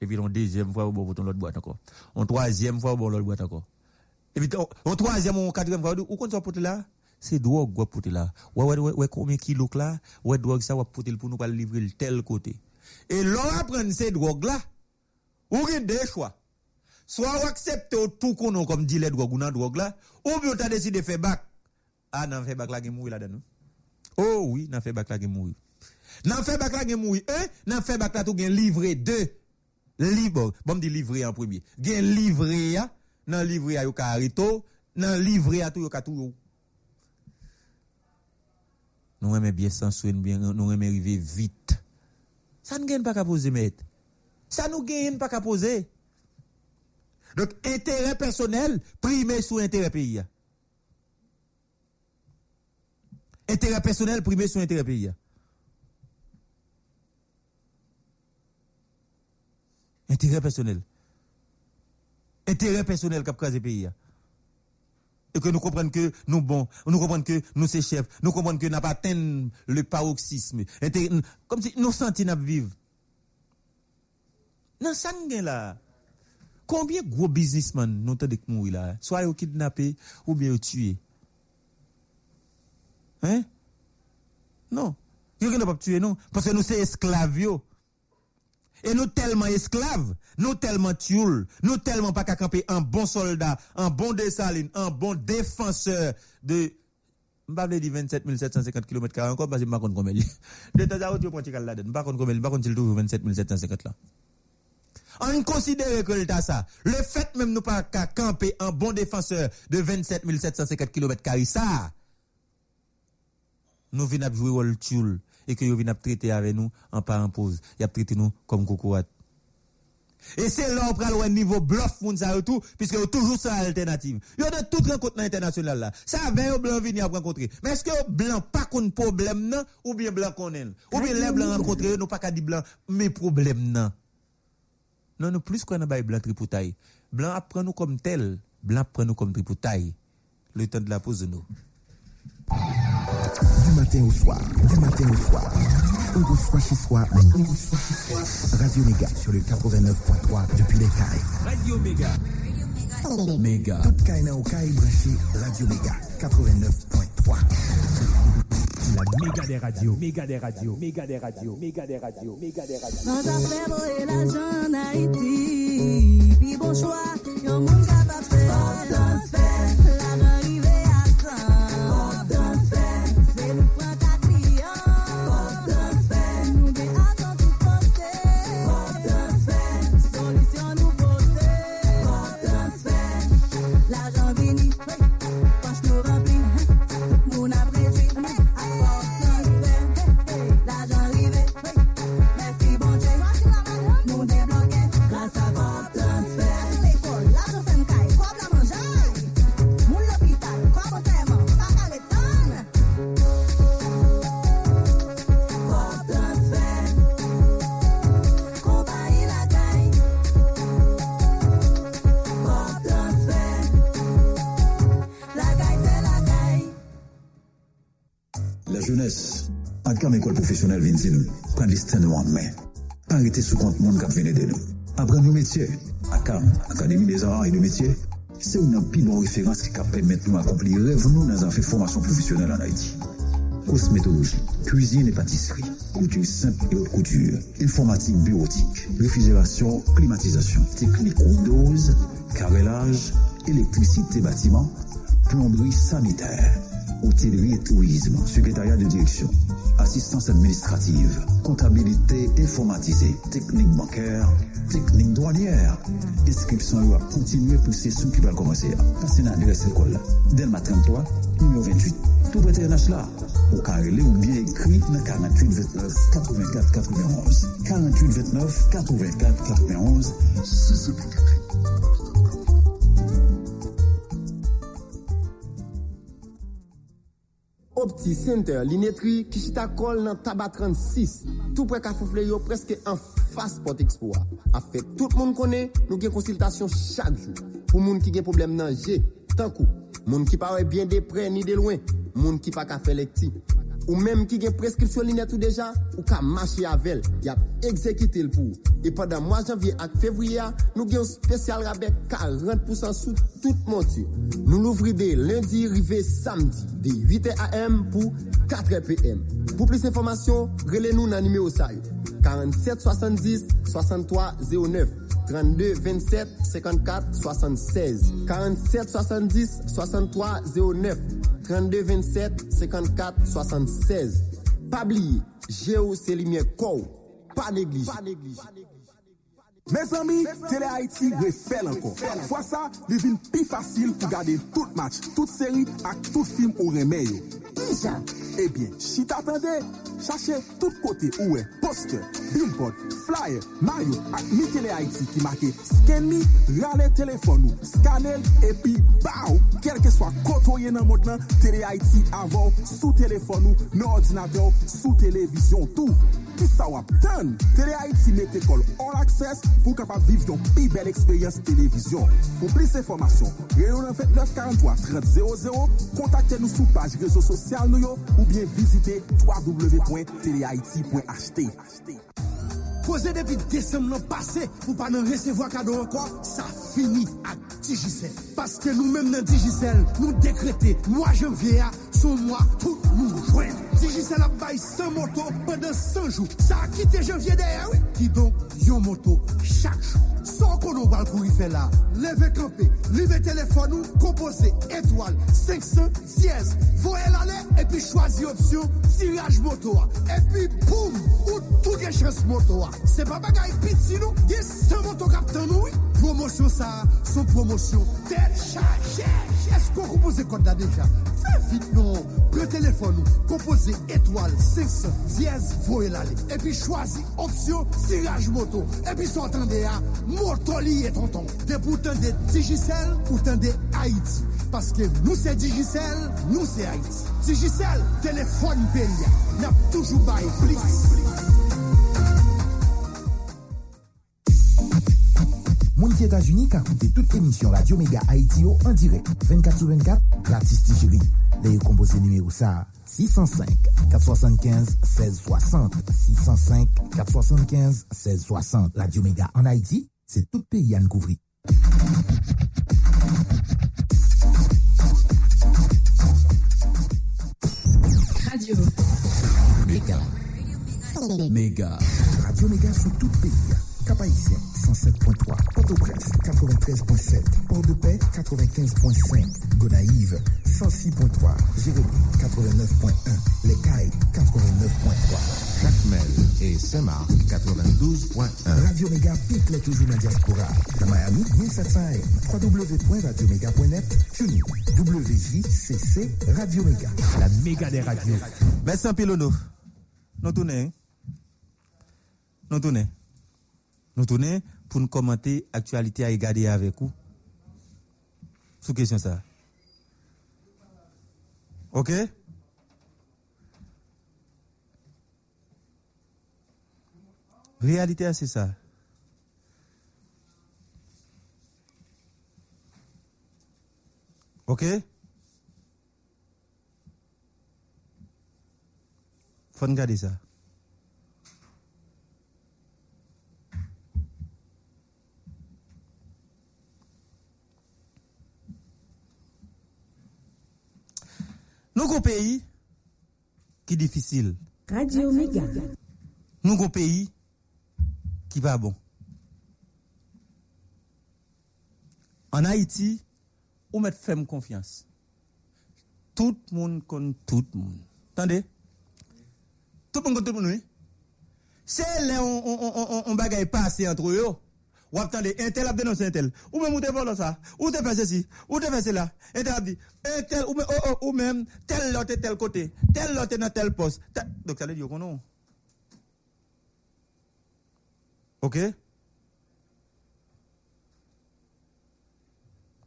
E pi yon dezyem fwa ou bon poton lot boat anko. On troasyem fwa ou bon lot boat anko. E pi on troasyem ou on katrem fwa ou, ou kon sa pote la? Se drog wap pote la. Wè kome kilok la, wè drog sa wap pote l pou nou pal livre l tel kote. E lor apren se drog la, ou gen dey chwa. Soit ou accepte tout qu'on comme dit les drogues ou non drogue ou bien t'as décidé de faire bac. Ah, non, fait bac là, qui mourir là-dedans. Oh oui, non, fait bac là, qui mourir. Non, fait bac là, qui mourir. Un, non, fait bac là, tout gain livré. Deux, libre, bon me dit livré en premier. Gen livré nan livré ya yo ka arito, nan livré ya tout yo ka tout. Nous aimons bien bien, nous aimons arriver vite. Ça ne gagne pas qu'à poser, maître. Ça nous gagne pas qu'à poser. Donc, intérêt personnel, primé sous intérêt pays. Intérêt personnel, primé sous intérêt pays. Intérêt personnel. Intérêt personnel crasé le pays. Et que nous comprenons que nous bon, nous comprenons que nous sommes chefs, nous comprenons que nous n'avons pas atteint le paroxysme. Comme si nous sentons nous vivre. Dans ça là, combien gros businessmen nous avons mourir là? Soit ils kidnappés ou bien tués. Hein? Non. Ils ne pas tuer, non. Parce que nous sommes esclaves. Et nous tellement esclaves, nous tellement tioul, nous tellement pas qu'à camper un bon soldat, un bon Dessalines, un bon défenseur de m'pa dit 27 750 km encore parce que m'pa connais combien. De temps à autre yo prend là dedans, m'pa connais combien, m'pa connais toujours 27 750 là. On considère que l'État ça. Le fait même nous pas qu'à camper un bon défenseur de 27 750 km ça. Nous venons jouer le tioul et que vous venez traiter avec nous en pause. Il a traité nous comme cocoat. Et c'est là où on un niveau bluff moun ça tout puisque vous toujours ça alternative. Yo de toute rencontre internationale là. Ça ben blanc venir rencontrer. Mais est-ce que blanc pas qu'on problème ou bien blanc qu'on ou bien les blancs rencontrer nous pas qu'à dire blanc mais problème non? Non nous plus qu'on a blanc tripoutaille. Blanc apprend nous comme tel, blanc prend nous comme tripoutaille. Le temps de la pause de nous. Du matin au soir, du matin au soir. On reçoit chez soi, on reçoit chez soi. Radio Méga sur le 89.3 depuis les Cailles. Radio Méga. Mega. Tout kay nan ou kay branche Radio Mega 89.3 La Mega des radios. Mega des radios. Mega des radios. Mega des radios. Mega des radios. Nan ta fè bo e la jan Haiti Pi bon chwa Yon moun sa pa fè Bon transfer jeunesse, en comme école professionnelle vient dire nous, prendre l'histoire nous en main. Pas arrêter sous compte monde qui vient de nous. Apprendre nos métiers. À CAM, Académie des arts et des métiers, c'est une plus bonne référence qui permet de nous accomplir rêve nous dans un fait formation professionnelle en Haïti. Cosmétologie, cuisine et pâtisserie, couture simple et haute couture, informatique bureautique, réfrigération, climatisation, technique ou dose, carrelage, électricité bâtiment, plomberie sanitaire, Hôtellerie et Tourisme, Secrétariat de Direction, Assistance Administrative, Comptabilité Informatisée, Technique Bancaire, Teknik douanier, inskripsyon yo a kontinuye pou sesyon ki bal komanse a. Pasen a adres el kol la. Delma 33, nm 28. Tou brete yon ach la. Ou karele ou bien ekri nan 4829 84 91. 4829 84 91. Se se pou kakri. Opti Center, Linetri, Kishtakol nan Taba 36. Tou pre ka fofle yo preske an fas pot expo a. A fe tout moun kone, nou gen konsiltasyon chak jou. Pou moun ki gen problem nan je, tankou. Moun ki pa wè bien de pre ni de lwen, moun ki pa ka fè lek ti. Ou menm ki gen preskripsyon linet ou deja, ou ka mache avel, yap ekzekite l pou. E padan mwa janvye ak fevriya, nou gen spesyal rabek 40% sou tout montu. Nou louvri de lundi, rive samdi, de 8 am pou 4 pm. Pou plis informasyon, rele nou nan nime ou sa yo. 47 70 63 09. 32 27 54 76 47 70 63 09 32 27 54 76 Pabli, je ou se li mye kou Pa neglige Mes amis, Télé Haïti refait encore. Fois ça, il devient plus facile pour garder tout match, toute série et tout film au remède. Déjà? Eh bien, si t'attendais, cherchez tout côté où est poster, billboard, flyer, maillot et mi Télé Haïti qui marque scan me, râle téléphone ou, scanner et puis bao, quel que soit côté dans maintenant, Télé Haïti avant, sous téléphone ou, dans ordinateur, sous télévision, tout. Qui ça va attendre? Télé Haïti met école all access pour capable vivre une plus belle expérience télévision. Pour plus d'informations, réunion 29 43 30 00, contactez-nous sur page réseau social nous yo, ou bien visitez www.telehaiti.ht. Posé depuis décembre l'an passé, pour pas nous recevoir cadeau encore, ça finit à Digicel. Parce que nous-mêmes dans Digicel, nous décrétons, mois janvier, son mois, tout nous joignent. Digicel a bail 100 motos pendant 100 jours. Ça a quitté janvier derrière, oui. Qui donc, yon moto chaque jour. Sans qu'on nous parle pour y faire là. Levez campé, levez téléphone ou composez étoile 500 dièse. Voyez l'aller et puis choisir option tirage moto. Et puis boum, ou tout est chance moto. C'est pas bagaille piti nous, il y a 100 motos nous. oui. Promotion ça, son promotion téléchargée. Est-ce qu'on compose code là déjà? Fais vite non, le téléphone ou composez étoile 500 dièse. L'aller. Et puis choisir option tirage moto. Et puis s'entendez à Mortoli et tonton. Des boutons de Digicel, boutons de Haïti. Parce que nous c'est Digicel, nous c'est Haïti. Digicel, téléphone pays. N'a toujours pas plus. Moun ki Etats-Unis ka koute tout Radio Mega Haiti yo en direct 24 sur 24, gratis ti chéri. Le yo kompose 605 475 1660 605 475 1660 Radio Mega en Haïti, c'est tout pays à nous couvrir. Radio. Méga. Méga. Radio Méga sur tout pays. Cap-Haïtien 107.3, Port-au-Prince 93.7, Port-de-Paix 95.5, Gonaïve 106.3, Jérémy 89.1, Les Cailles 89.3, Jacmel et Saint-Marc 92.1. Radio Méga pique les toujours dans la diaspora. Dans Miami, 1700 AM, www.radioméga.net, TuneIn, WJCC, Radio Méga. La méga des radios. Merci un pilono. Nous tournons. Nous tournons. Nous tournons pour nous commenter l'actualité à regarder avec vous. Sous question ça. OK? Réalité, c'est ça. OK? Faut regarder ça. Nous avons un pays qui est difficile. Radio. Nous avons un pays qui va bon. En Haïti, on met femme confiance. Tout le monde contre tout le monde. Attendez? Tout le monde contre tout le monde, oui? C'est là on, on, on, on bagaille passé entre eux. Ou attendez, un tel a un tel. Ou même ou te ça. Ou te ceci. Ou te fait cela. Tel a dit, un tel, ou, même- oh, oh, ou même, tel l'autre tel côté. Tel l'autre est dans tel poste. Donc ça veut dire qu'on non. OK?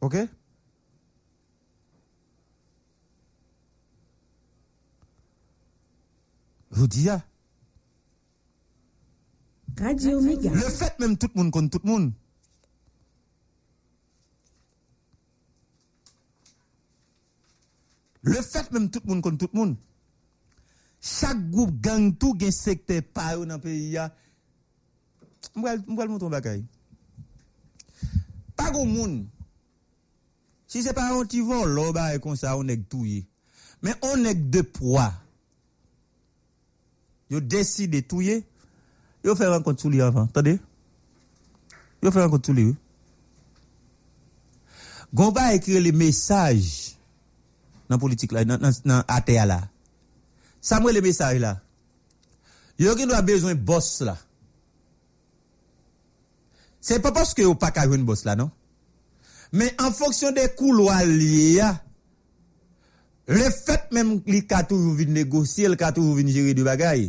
OK? Je vous dis, ah, Radio Méga. le fait même tout le monde contre tout le monde. Le fait même tout le monde contre tout le monde. Chaque groupe gang tout gen secteur pa yo dans pays ya. M'bral m'bral montre un. Pas gon monde. Si c'est pas un petit vol, là ba comme ça on est touyer. Mais on est de poids. Yo décide de touyer. Yo fè renkont sou li avan, tade? Yo fè renkont sou li ou? Gon ba ekre le mesaj nan politik la, nan, nan, nan atea la. Sa mwen le mesaj la. Yo gen do a bezwen bos la. Se pa paske yo pa kajwen bos la, non? Men an fonksyon de kou lo a li ya, le fèt menm li katou vin negosye, li katou vin jiri di bagay,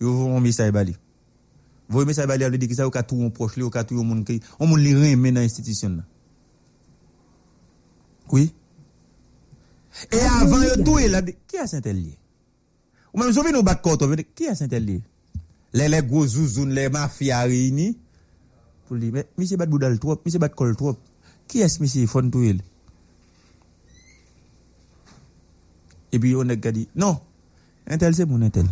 yo voun mesaj bali. Voun mesaj bali alwe di ki sa yo katou yon proche li, yo katou yon moun ki, yon moun li reme nan institisyon nan. Oui? E avan yo tou e la de, ki a sentel li? Ou mèm sou vi nou bat koto, de, ki a sentel li? Le le gwo zouzoun, le mafya reyni, pou li, mi se bat boudal trop, mi se bat kol trop, ki es mi se fon tou el? E pi e yo nek gadi, non, entel se moun entel.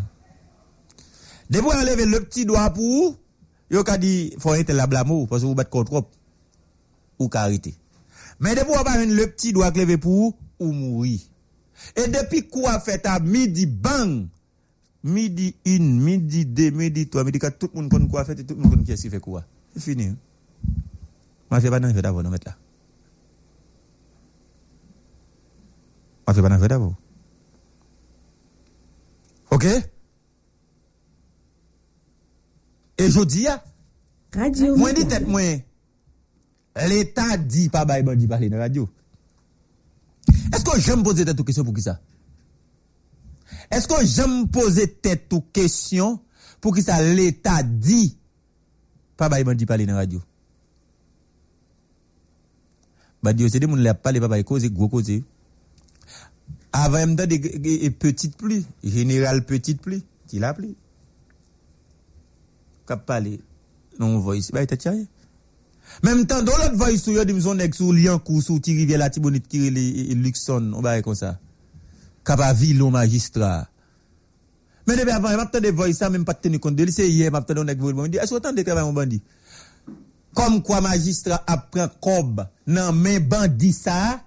Depuis on lever le petit doigt pour yo ka dit faut tel la blamo parce que vous bat col trop ou carité. Mais depuis on pas le petit doigt lever pour ou mourir. Et depuis quoi fait à midi bang midi une, midi deux, midi trois, midi quatre, tout le monde connaît quoi fait et tout le monde connaît qui est-ce fait quoi. C'est fini. Je fais pas d'abord, non, mettre là. Je fais pas fait d'abord. Ok? Et je dis, moi, dit tête, moi, l'État dit pas, bah, il dit parler dans la radio. Est-ce que j'aime poser tête aux questions pour qui ça? Est-ce que j'aime poser tête aux questions pour qui ça l'État dit pas bah il dit parler dans la radio? Bah Dieu c'est des moun la parler pas bah cause gros cause. Avant même temps des des petites pluies, général petite pluie, tu la pluie. kap pale nan mwen voyis. Ba, e ite tja ye. Mem tan, do lot voyis sou yo di mson ek sou liankou, sou ti rivye la tibonit kire e, li lukson, on ba ye kon sa. Kap avi lon magistra. Men debe avan, e map tan de voyis sa, men pat teni kont de li se ye, map tan don ek voyis bon. Di, aswa tan de kravay mwen bandi. Kom kwa magistra ap pren kob nan men bandi sa,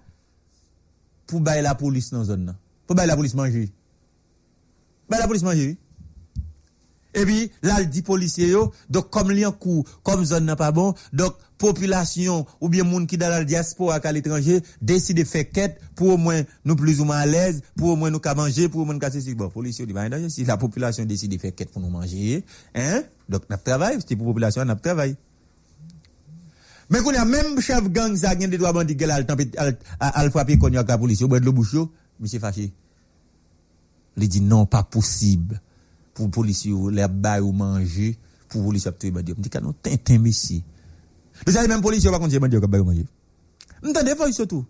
pou bay la polis nan zon nan. Pou bay la polis manji. Bay la polis manji, oui. Et puis, là, il dit policier, donc, comme li en coup, comme zone n'est pas bon, donc, population, ou bien moun qui dans la diaspora à l'étranger, décide de faire quête pour au moins nous plus ou moins à l'aise, pour au moins nous qu'à manger, pour au moins nous ceci. Bon, policier, dit, bah, si la population décide de faire quête pour nous manger, hein, donc, n'a travail, c'est pour population, n'a travail. Mais qu'on a même chef gang, ça, gen de droit bandi, gel, al, al, frapper a la police, au bout de le bouche, monsieur fâché. Il dit non, pas possible pour policiers les bail ou manger pour policiers tuer bandi. Me dit que non tintin messi. Vous savez même policiers pas contre bandi qui bail manger. M'entendez pas surtout.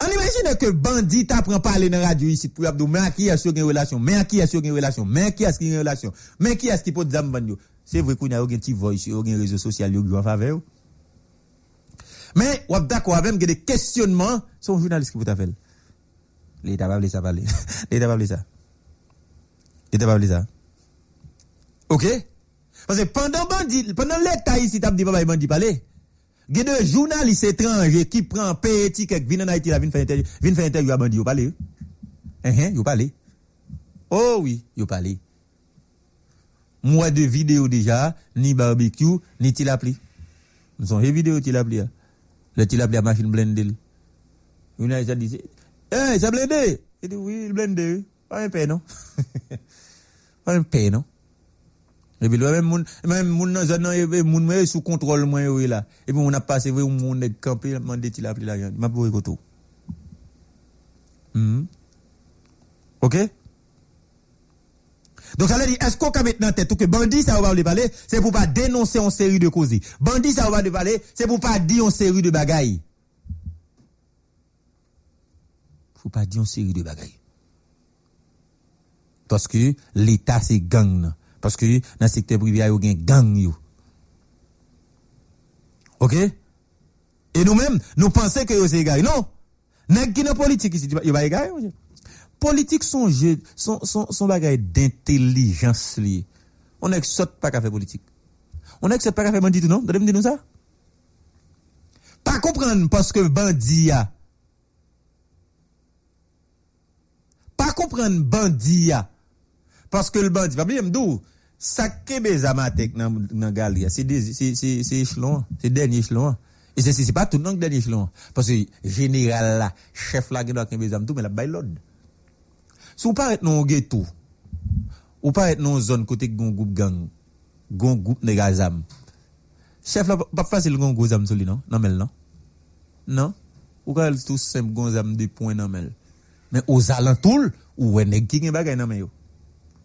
On imagine que bandit apprend parler dans la radio ici pour abdou mais qui a sur une relation, mais qui a sur une relation, mais qui a sur une relation, mais qui a ce qui peut dire bandi. C'est vrai qu'on a un petit voice un réseau social qui en faveur. Mais, ou d'accord, avec des questionnements, son journaliste qui vous appelle. L'État va ça parler. L'État va ça. L'État va ça. OK? Parce que pendant bandit, pendant l'État ici, t'as dit, papa, bandit parler. Il y a des journalistes étrangers qui prennent paye ticket, viennent en Haïti, viennent faire interview, viennent faire interview à bandit, vous parlez. Hein, hein, vous parlez. Oh oui, vous parlez. Moi de vidéos déjà, ni barbecue, ni tilapli. Nous sommes vidéos tilapli. Le tilapli à machine blendée. Une a dit, eh, ça blendé. Il dit, oui, il blendé. Pas un pain, non? Pas un pain, non? Et puis, même moun, même moun nan zone nan, et moun mè sous contrôle moi oui là. Et puis, on a passé, oui, moun nèg campé, mandé tilapli la viande. M'a pour koto. Hmm? OK? Donc ça veut dire, est-ce qu'on peut mettre dans tête que bandit ça va pas parler, c'est pour pas dénoncer une série de causes. Bandit ça va pas parler, c'est pour pas dire une série de bagailles. Faut pas dire une série de bagailles. Paske l'Etat se gang nan. Paske nan sekte privya yo gen gang yo. Ok? E nou men, nou panse ke yo se egay. Non! Nèk ki nan politik isi, yo ba egay yo? Politik son, je, son, son, son bagay d'intellijans li. On ek sot pa ka fe politik. On ek sot pa ka fe bandit nou. Dade mdi nou sa? Pa kompren paske bandi ya. Pa kompren bandi ya. Paske l bandi, pa bi mdou, sa kebe zamatek nan, nan galria, se echelon, se denye echelon. E se se se pa tout nan denye echelon. Paske general la, chef la gen do akebe zamdou, men la bay lod. Se ou paret nan geto, ou paret nan zon kote goun goup gang, goun goup nega zam, chef la pa fasil goun goun zam soli nan, nan mel nan. Nan, ou ka el tout sem goun zam di poin nan mel. Men o zalantoul, ou wene king e bagay nan men yo.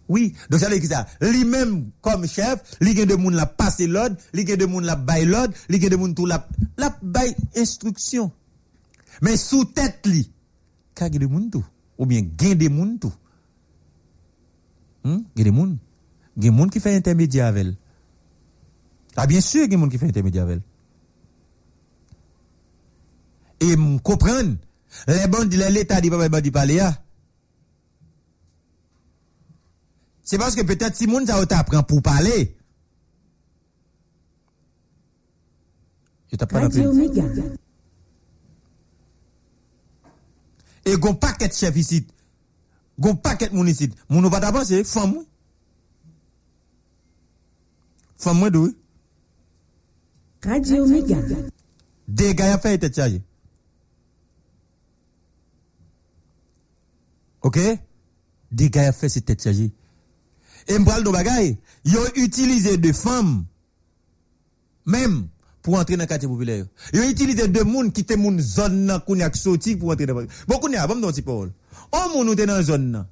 Oui, donc ça veut dire ça. Lui-même, comme chef, il y a de monde la passer l'ordre, il y a de monde la bail l'ordre, il y a de monde tout la, la bail instruction. Mais sous tête li, ka de monde tout. Ou bien gain de monde tout. Hum, gain de monde. Gain monde qui fait intermédiaire avec elle. Ah, bien sûr, gain monde qui fait intermédiaire avec elle. Et comprendre, les bandits, l'État dit pas bandits parler, c'est parce que peut-être si moun ça t'apprend pour parler. Je Méga. Et gon paquet chef ici. Gon paquet moun ici. Moun ou pas d'abord c'est femme. Femme d'où? Radio Méga. Des gars a fait tête chargée. OK? Des gars a fait cette tête chargée. E mbral do bagay, yo utilize de fam, mem, pou antre nan kate popüler yo. Yo utilize de moun ki te moun zon nan koun yak soti pou antre nan kate. Bon koun ya, bom don ti parol. On moun nou te nan zon nan.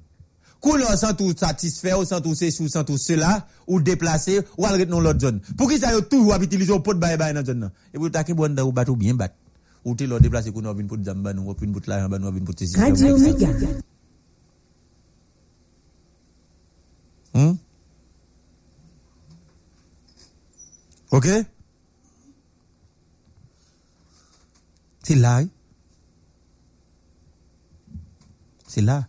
Koun lò san tou satisfè, ou san tou se sou, san tou se la, ou deplase, ou al ret nan lot zon. Pou ki sa yo tou wap itilize ou pot baye baye nan zon nan. E pou ta ki bon da ou bat ou bien bat. Ou te lò deplase koun wap in pot zamba nou, wap in pot la, wap in pot se si. Radio Mega. Hmm? OK? C'est là. hein? C'est là.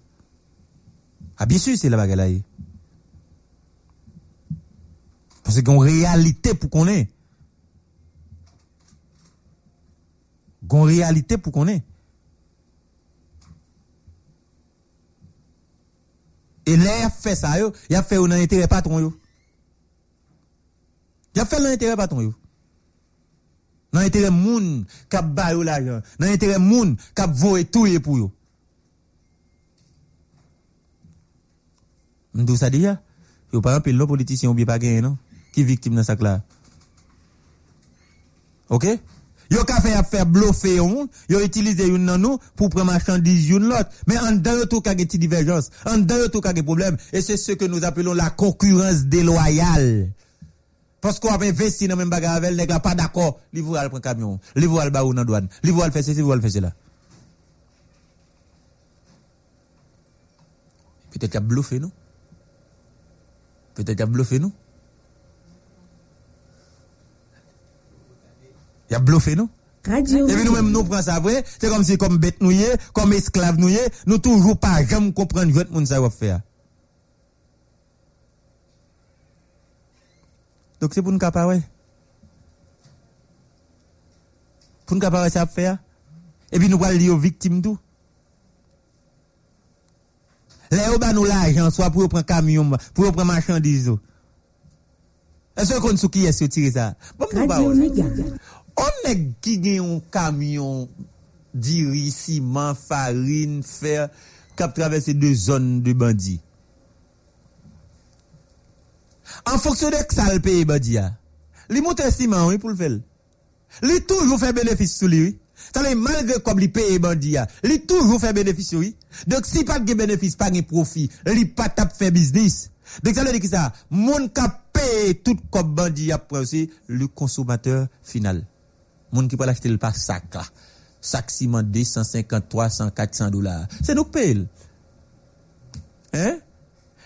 Ah, bien sûr, c'est la bagarre là. hein. Parce qu'on réalité pour qu'on ait. Gon réalité pour qu'on ait. Et là, il a fait ça, il a fait un intérêt patron. Il a fait l'intérêt patron. Dans l'intérêt moun qui a baillé l'argent. Dans l'intérêt moun qui a volé tout pour yo. M'dou ça déjà? Yo par exemple, les politiciens ou bien pas gagné, non? Qui victime dans ça là? OK? Yo ka fait faire bluffer yon, yo utiliser yon nan pour prendre marchandise yon l'autre. Mais en dedans tout ka ti divergence, en dedans tout ka gen problème et c'est ce que nous appelons la concurrence déloyale. Parce qu'on a investi dans même bagarre avec nèg pas d'accord, li vou al prendre camion, li vou al ba ou nan douane, li vou al faire ceci, li vou al faire cela. Peut-être a bluffé nous. Peut-être a bluffé nous. Il a bluffé nous. Radio Et puis nous-mêmes, nous prenons ça vrai. C'est comme si, comme bête nous y est, comme esclave nous y est, nous toujours pas jamais comprendre ce que ça va faire. Donc c'est pour nous capables. Pour nous capables ça faire. Et puis nous allons lier aux victimes tout. Là, on nous l'argent, soit pour prendre camion, pour prendre marchandise. Est-ce qu'on sait qui est-ce tiré ça? Bon, On est qui gen un camion diri, ciment, farine, fer, qui traversé deux zones de bandits. En fonction de ça le pays bandit a. Li monte oui faire. Li toujours fait bénéfice sur lui. oui. Malgré comme li paye bandit li toujours fait bénéfice oui. Donc si pas de bénéfice, pas de profit, li pas tap fait business. Donc ça veut dire que ça, moun ka paye tout comme bandit après aussi le consommateur final. moun ki pou l'achete l'pa sak la. Sak siman 250, 300, 400 dolar. Se nou pel. Hein?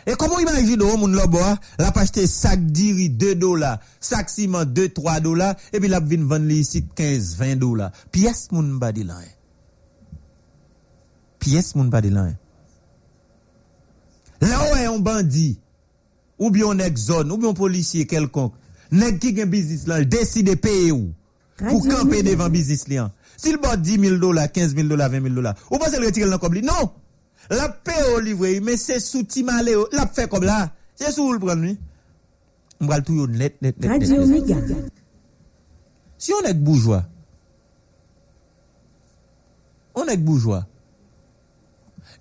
E komon imajin ou moun lobo a, la pa achete sak diri 2 dolar, sak siman 2, 3 dolar, epi la vin van li isi 15, 20 dolar. Piyes moun ba di lan. Piyes moun ba di lan. La ou e yon bandi, ou bi yon ek zon, ou bi yon polisye kelkonk, nek ki gen bizis lan, deside peye ou. Pour camper devant business là. S'il bat 10 000 dollars, 15 000 dollars, 20 000 dollars, ou pas le retirer dans comme lui? Non! La paye au livre, mais c'est sous Timale, la fait comme là. C'est sous le prendre lui. On va le tout net, net, net. Radio. Si on est bourgeois, on est bourgeois,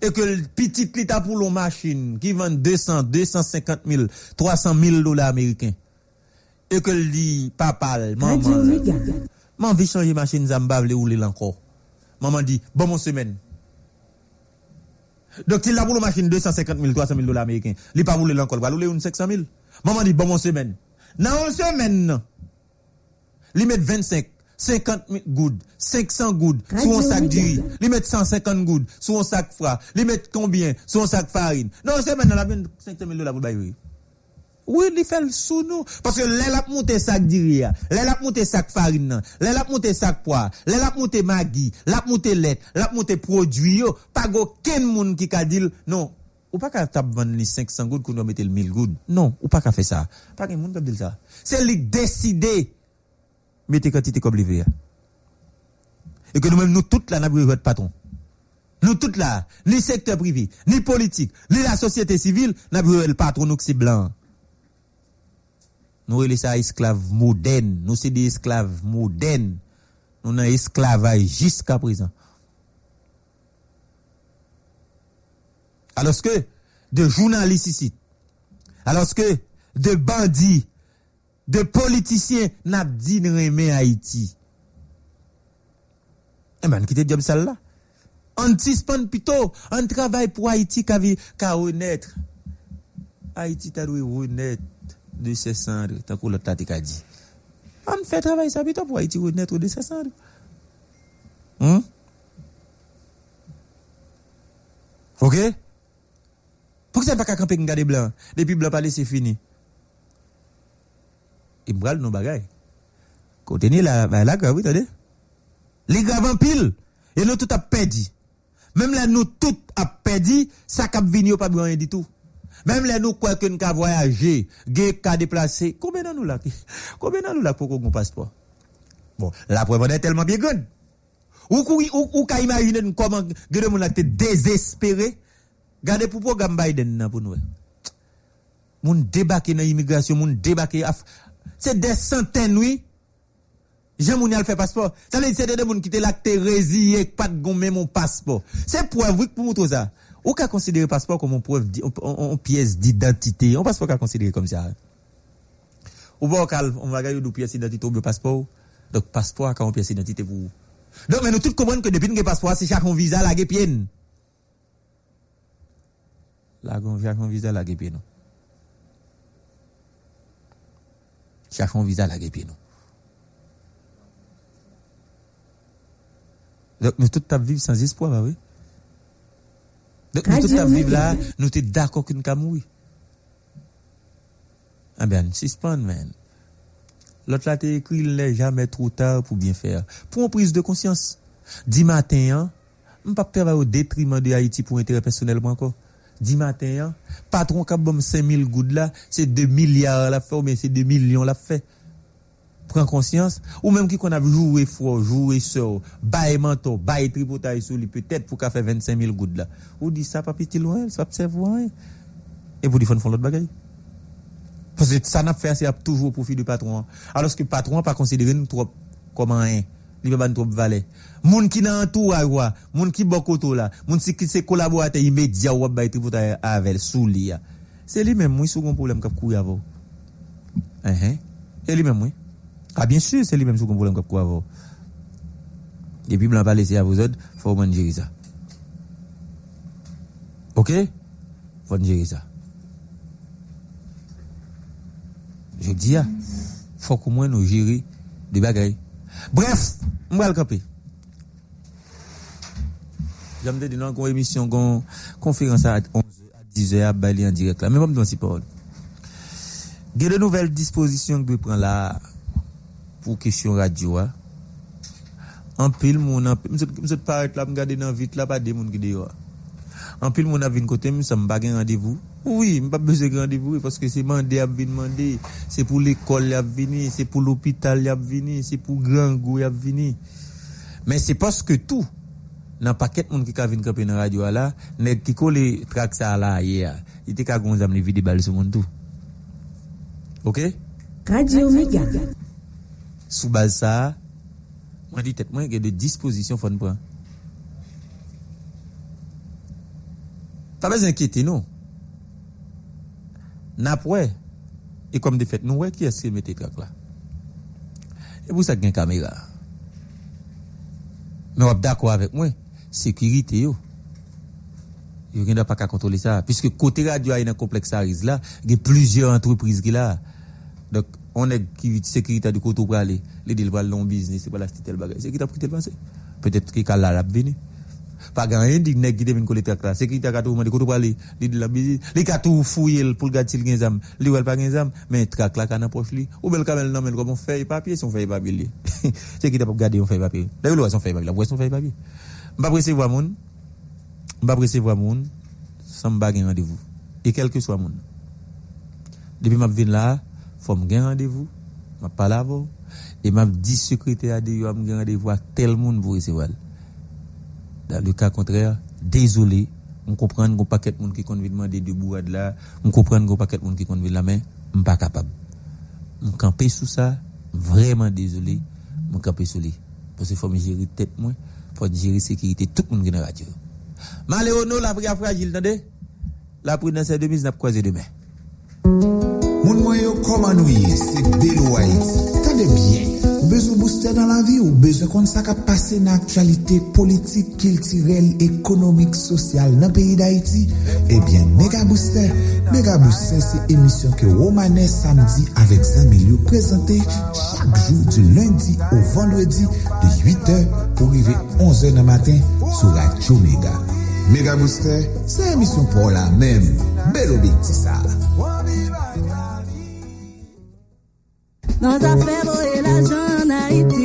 et que le petit l'état pour l'on machine qui vend 200, 250 000, 300 000 dollars américains, et que le dit papa, maman, maman veut changer machine, ça m'a ou encore. Maman dit, bon mon semaine. Donc, il a pour la machine 250 000, 300 000 dollars américains. Il n'a pas voulu l'encore, il rouler une 500 000. Maman dit, bon mon semaine. Dans une semaine. Il met 25, 50 000 good, 500 good sur un sac riz. Il met 150 good sur un sac froid. Il met combien? Sur un sac farine. Non, c'est maintenant, la 500 000 dollars pour le. Oui, il fait sous nous. Parce que l'elle a monté sac de riz, l'elle a monté sac farine, l'elle a monté sac poids, l'elle a monté maggi, l'elle a monté lait, l'elle a monté produit. Pas aucun monde qui a dit, non, ou pas qu'à tap vendre les 500 gouttes qu'on doit mettre le 1000 gouttes? Non, ou pas qu'à faire ça. Pas qu'un monde qui dit ça. C'est lui décider mettez quantité comme l'hiver. Et que nous-mêmes, nous toutes là, nous votre patron. Nous toutes là, ni secteur privé, ni politique, ni la société civile, nous le patron, nous c'est blanc. Nous sommes ça esclaves modernes. Nous sommes des esclaves modernes. Nous avons esclavage jusqu'à présent. Alors que de journalistes ici, alors que de bandits, de politiciens n'a dit remet Haïti. Eh ben, quittez job ça là. On suspend plutôt, on travaille pour Haïti qui a renaître. Haïti t'a dû renaître de ses cendres, tant que l'autre t'a dit. On fait travail ça plutôt pour Haïti renaître de ses cendres. Hein? OK? Pourquoi ça pas qu'à camper garder blanc? Depuis blanc parler c'est fini. Il bral nos bagailles. Ni la la grave, attendez. Les graves en pile et nous tout a perdu. Même là nous tout a perdu, ça cap venir pas rien du tout. Même là nous quoi que nous voyager, gay ka déplacer, combien dans nous là Combien dans nous là pour qu'on passeport? Bon, la preuve est tellement bien grande. Ou ou ka imaginer comment gade moun la te désespéré? Gardez pour programme Biden pour nous. Moun débarquer dans l'immigration, moun débarquer af... c'est des centaines oui. Jean moun al fait passeport. Ça veut dire c'est des moun qui te là te résilié pas de même mon passeport. C'est preuve oui pour montrer ça. Ou ka considérer passeport comme une preuve on, on- on pièce d'identité? On passeport ka considérer comme ça? Ou bon on va gagner deux pièces d'identité ou passeport. Donc passeport ka une pièce d'identité pour vous. Donc mais nous tous comprenons que depuis que passeport c'est chaque visa la pied. La chaque visa la non. Chaque visa la non. Donc nous tous vivre sans espoir bah oui. Dok nou tout ap viv la, nou te dako ki nou ka moui. A ah ben, sispan men. Lot la te ekri, lè jamè trou tar pou bien fèr. Pou an prise de konsyans. Di matin an, m pa pteva ou detriman de Haiti pou entere personelman ko. Di matin an, patron kap bom 5.000 goud la, se 2 milyar la fè ou men se 2 milyon la fè. Prends conscience. Ou même qui qu'on a joué fort, joué sort, bail menton, bail tripotaille sur lui, peut-être pour qu'à faire 25 000 gouttes là. Ou dit ça pas petit loin, ça observe loin. Et vous dites, faire l'autre bagaille. Parce que ça n'a fait, c'est toujours au profit du patron. Alors que le patron n'a pas considéré nous trop comme un. Il va pas trop valer. Moun qui n'a entourage, wa, moun qui bokoto là, moun qui c'est collaborateur immédiat ou ba tributaire avec sous lui. C'est lui même moi sous un problème qui courir avant. Hein hein. C'est lui même moi. Ah, bien sûr, c'est lui-même qui a un problème qu'on avoir. Et puis, je ne pas laisser à vous autres, il faut manger ça. Ok? Il faut manger ça. Je dis, il faut que moins nous gérer des bagailles. Bref, je vais le camper. J'aime dire, dans une émission, une conférence à 11h, à 10h, à Bali en direct là. Mais je ne me dis pas. Il y a de nouvelles dispositions que je prends là. pou kesyon radyo a. Anpil moun anpil, mse te paret la m gade nan vit la pa de moun gide yo a. Anpil moun avin kote m sa m bagen randevou. Oui, m pa beze randevou, paske se mande ap vin mande, se pou l'ekol ap vini, se pou l'opital ap vini, se pou gran gou ap vini. Men se paske tou, nan paket moun ki ka vin kapen nan radyo a la, net ki ko le trak sa la a ye a, ite ka gonzam li vide bal sou moun tou. Ok? Radio Mega. Sous base ça, moi dit tête moi il y a des dispositions faut prendre. Pas besoin d'inquiéter non. N'après et comme de fait nous ouais qui est-ce qui mettait trac là? Et pour ça une caméra. Mais on d'accord avec moi, sécurité yo. Yo pas qu'à contrôler ça puisque côté radio a un complexe là, il y a plusieurs entreprises qui là. Donc On nèg ki sekirita di koto prale, li di l pral lon biznis, se pral asti tel bagay. Sekirita pou ki tel panse. Petet ki kal la rap vini. Pa gan yon dik nèg ki devin kolete ak la. Sekirita katou man di koto prale, li di la biznis. Li katou fuyel pou l gati l gen zam. Li wel pa gen zam, men trak la kan aprof li. Ou bel kamel nan men kom on fey papye, son fey papye li. Sekirita pou gade yon fey papye. La yon lwa son fey papye, la wè son fey papye. Mba prese vwa moun, mba prese vwa moun, san mba gen randevou. E kelke swa moun. Depi map vin la, faut me rendez-vous, m'a parler avant et m'a dit secrétaire de yo gen rendez-vous à tel monde pour recevoir. Dans le cas contraire, désolé, on comprend qu'on paquet de monde qui kon vinn demander de bourade là, on comprend qu'on paquet de monde qui kon vinn la main, m pas capable. On camper sous ça, vraiment désolé, on camper sous lui parce que faut me gérer tête moi, faut gérer sécurité tout le monde dans la radio. Maléono la fragile, attendez. La prudence est de mise n'a croisé demain. Moun mwen yo koman nou ye, se Belo Haiti. Tade bien, ou bezou booster dans la vie, ou bezou kon sa ka pase nan aktualite politik, kiltirel, ekonomik, sosyal nan peyi d'Haïti, ebyen Mega Booster. Mega Booster se emisyon ke Romane samedi avek Zamilio prezante chak jou du lundi au vendredi de 8h pou rive 11h nan matin sou Radio Mega. Mega Booster, se emisyon pou la men, Belo Big Tissa. Affaires et l'argent en Haïti.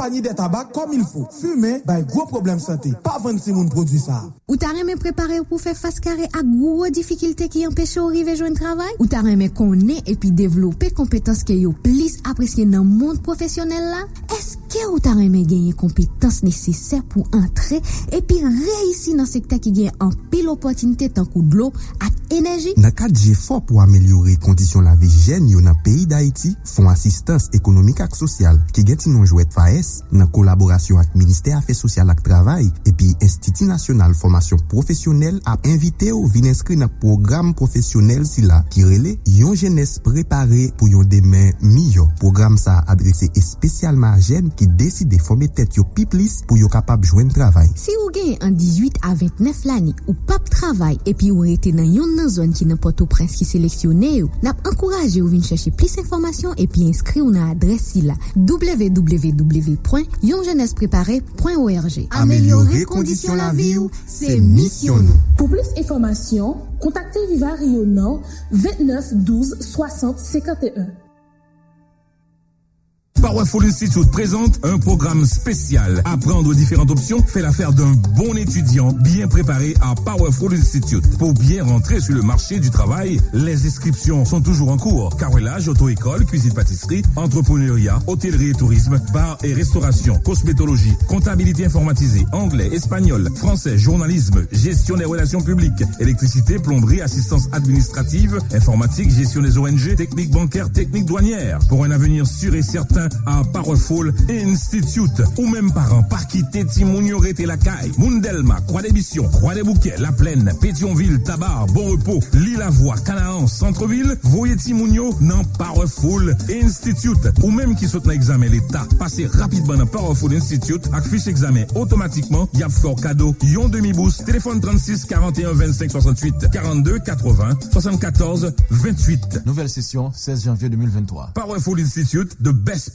kompani de tabak kom il fò. Fume, bay gwo problem sante. Pa vant si moun prodwi sa. Ou ta reme prepare pou fè faskare ak gwo difikilte ki empèche ou rive jwen travay? Ou ta reme konen epi devlopè kompetans ke yo plis apresye nan moun profesyonel la? Eske ou ta reme genye kompetans nesesè pou antre epi reisi nan sekte ki genye an pil opotinite tankou dlo enerji. Nan kat je fò pou amelyore kondisyon la vi jen yo nan peyi da iti, fon asistans ekonomik ak sosyal ki gen ti non jwet faes nan kolaborasyon ak Ministè Afè Sosyal ak Travay epi Institut National Formasyon Profesyonel ap invite ou vin inskri nan program profesyonel si la ki rele yon jenes prepare pou yon demen miyo. Program sa adrese espesyalman jen ki deside fome tet yo pi plis pou yo kapab jwen travay. Si ou gen an 18 a 29 lani ou pap travay epi ou rete nan yon nan zon ki nan poto prins ki seleksyonen yo. Nap ankoraje ou vin chèche plis informasyon epi inskri ou nan adres si la www.yonjenesprepare.org Amelyore kondisyon la vi ou se misyon nou. Pou plis informasyon, kontakte Viva Rio nan 29 12 60 51. Powerful Institute présente un programme spécial. Apprendre différentes options fait l'affaire d'un bon étudiant bien préparé à Powerful Institute. Pour bien rentrer sur le marché du travail, les inscriptions sont toujours en cours. Carrelage, auto-école, cuisine-pâtisserie, entrepreneuriat, hôtellerie et tourisme, bar et restauration, cosmétologie, comptabilité informatisée, anglais, espagnol, français, journalisme, gestion des relations publiques, électricité, plomberie, assistance administrative, informatique, gestion des ONG, technique bancaire, technique douanière. Pour un avenir sûr et certain, à Powerful Institute. Ou même parents par quitter Timounio Rete la caille. Mundelma, Croix des Bissions, Croix des Bouquets, La Plaine, Pétionville, Tabar, Bon Repos, Lille-la-Voix, Canaan, Centreville, voyez Timounio dans Powerful Institute. Ou même qui saute l'examen l'État, passez rapidement dans Powerful Institute. Avec fiche examen automatiquement, y a fort cadeau, yon demi-boost, téléphone 36 41 25 68 42 80 74 28. Nouvelle session 16 janvier 2023. Powerful Institute, the best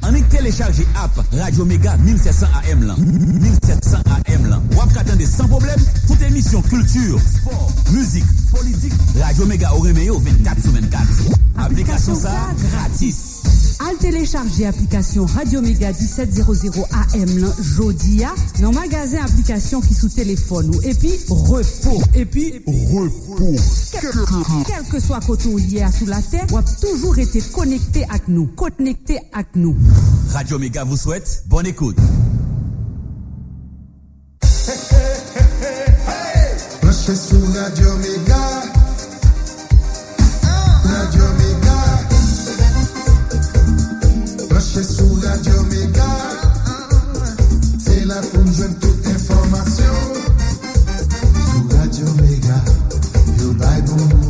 On est téléchargé app Radio Mega 1700 AM là. 1700 AM là. Ou attendez sans problème toute émission culture, sport, musique, politique. Radio Mega au remeyo 24 sur 24. Application ça gratis. Al télécharger application Radio Mega 1700 AM lan jodi a nan magasin application qui sous téléphone ou et puis repos et puis repos quel que soit côté lié sous la terre a toujours été connecté avec nous connecté avec nous Radio Mega vous souhaite bonne écoute. Branché sous Radio Mega Radio Mega Branché sous Radio Mega C'est là pour nous joindre toute information. Sous Radio Mega Yo bay bon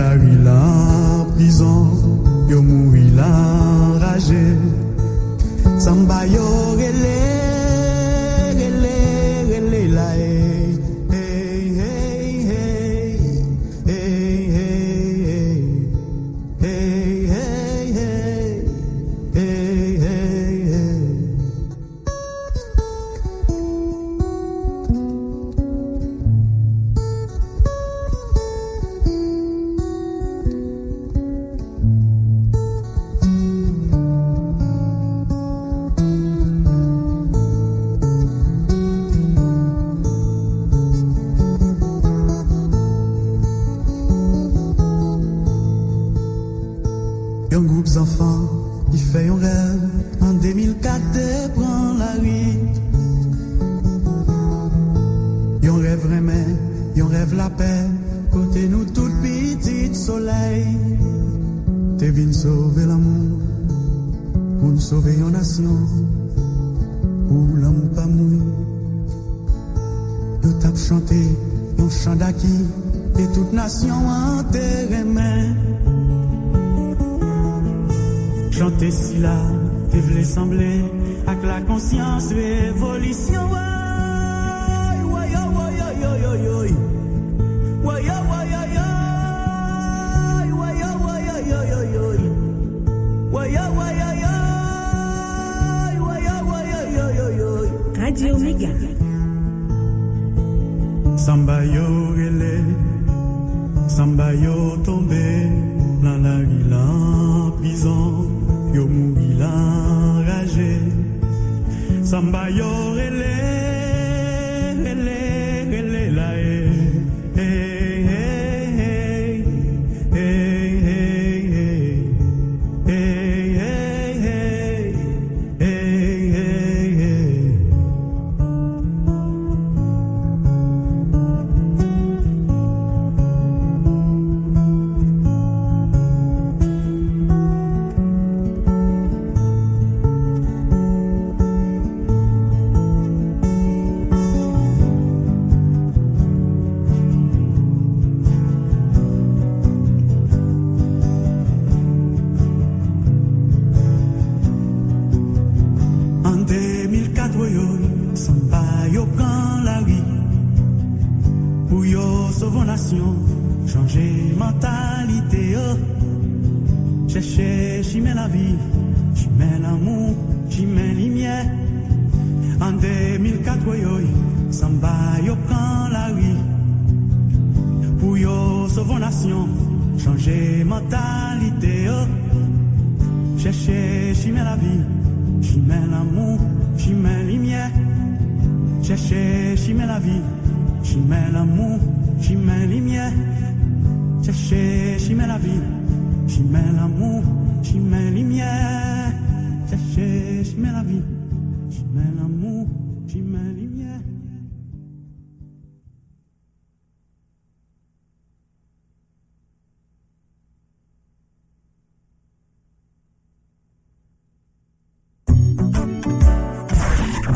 la love.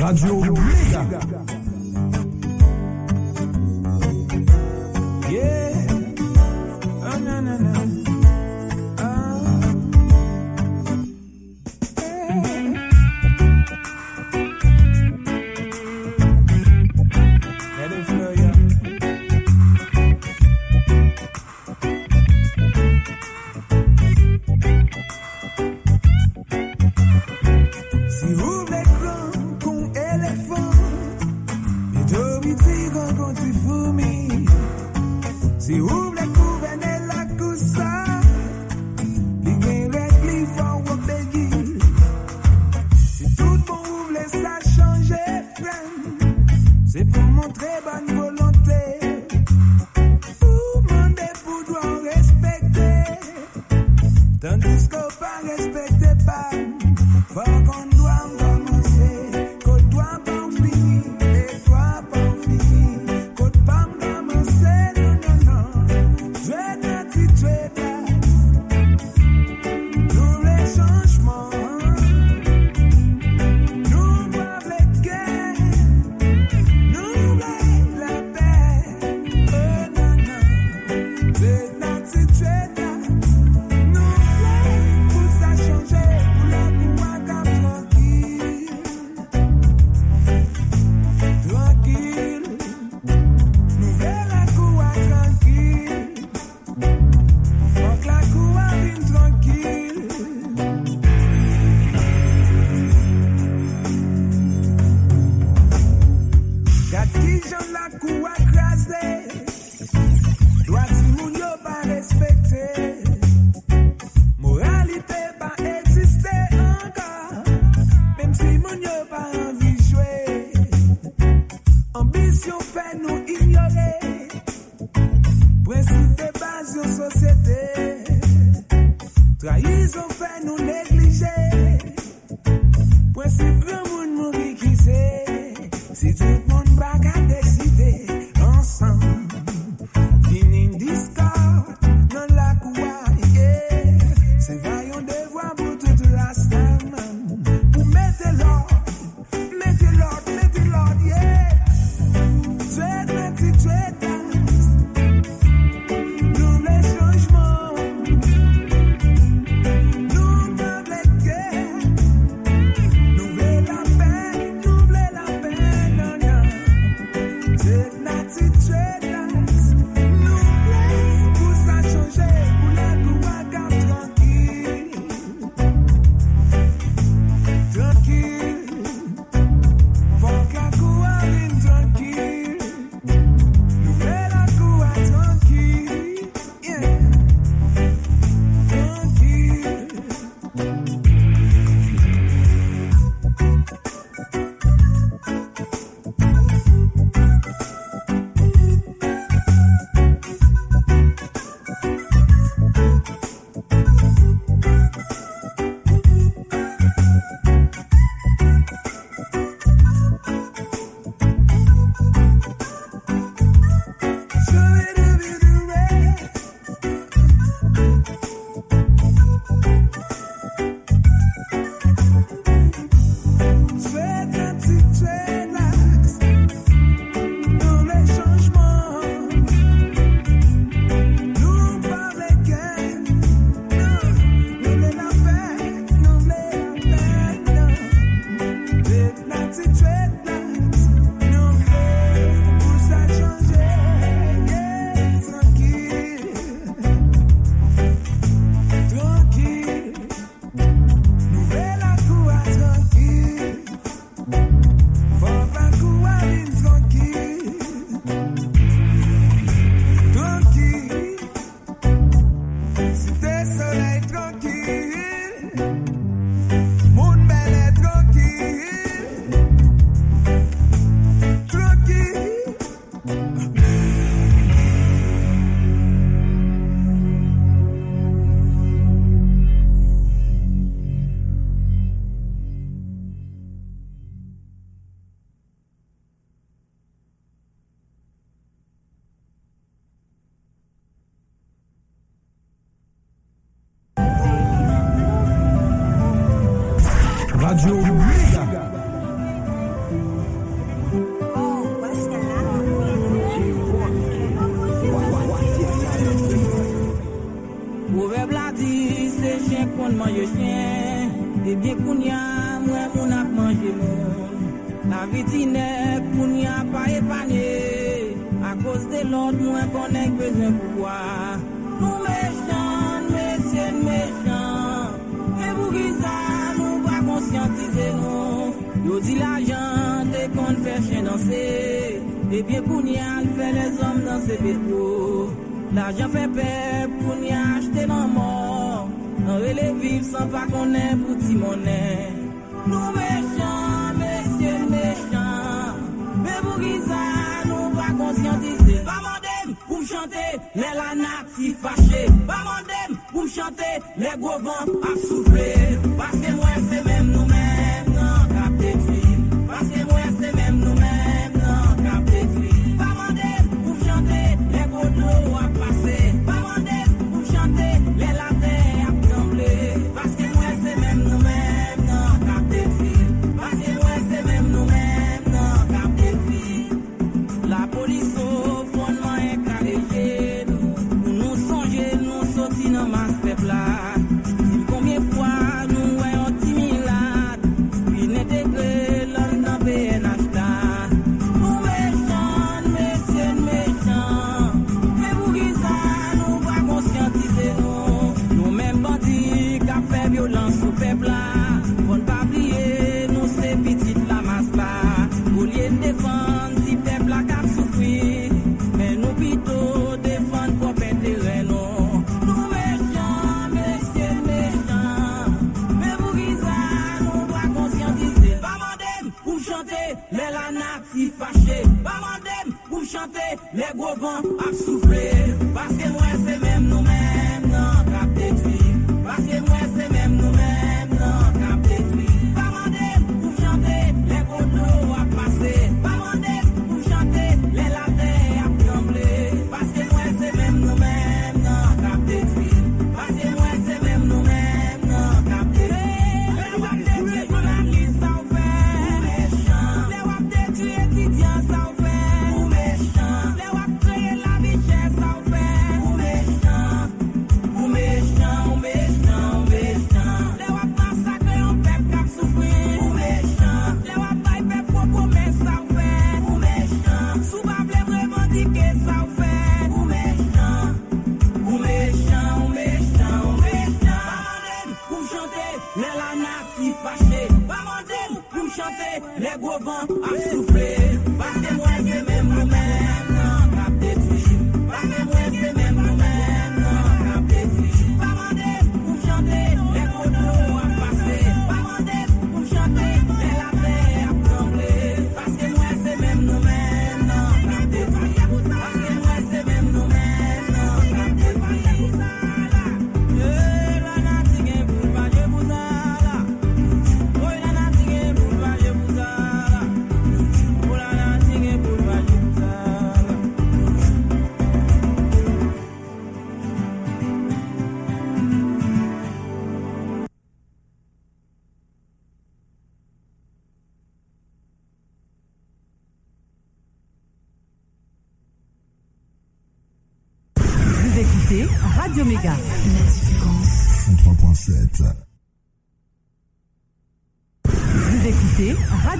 Radio Mega.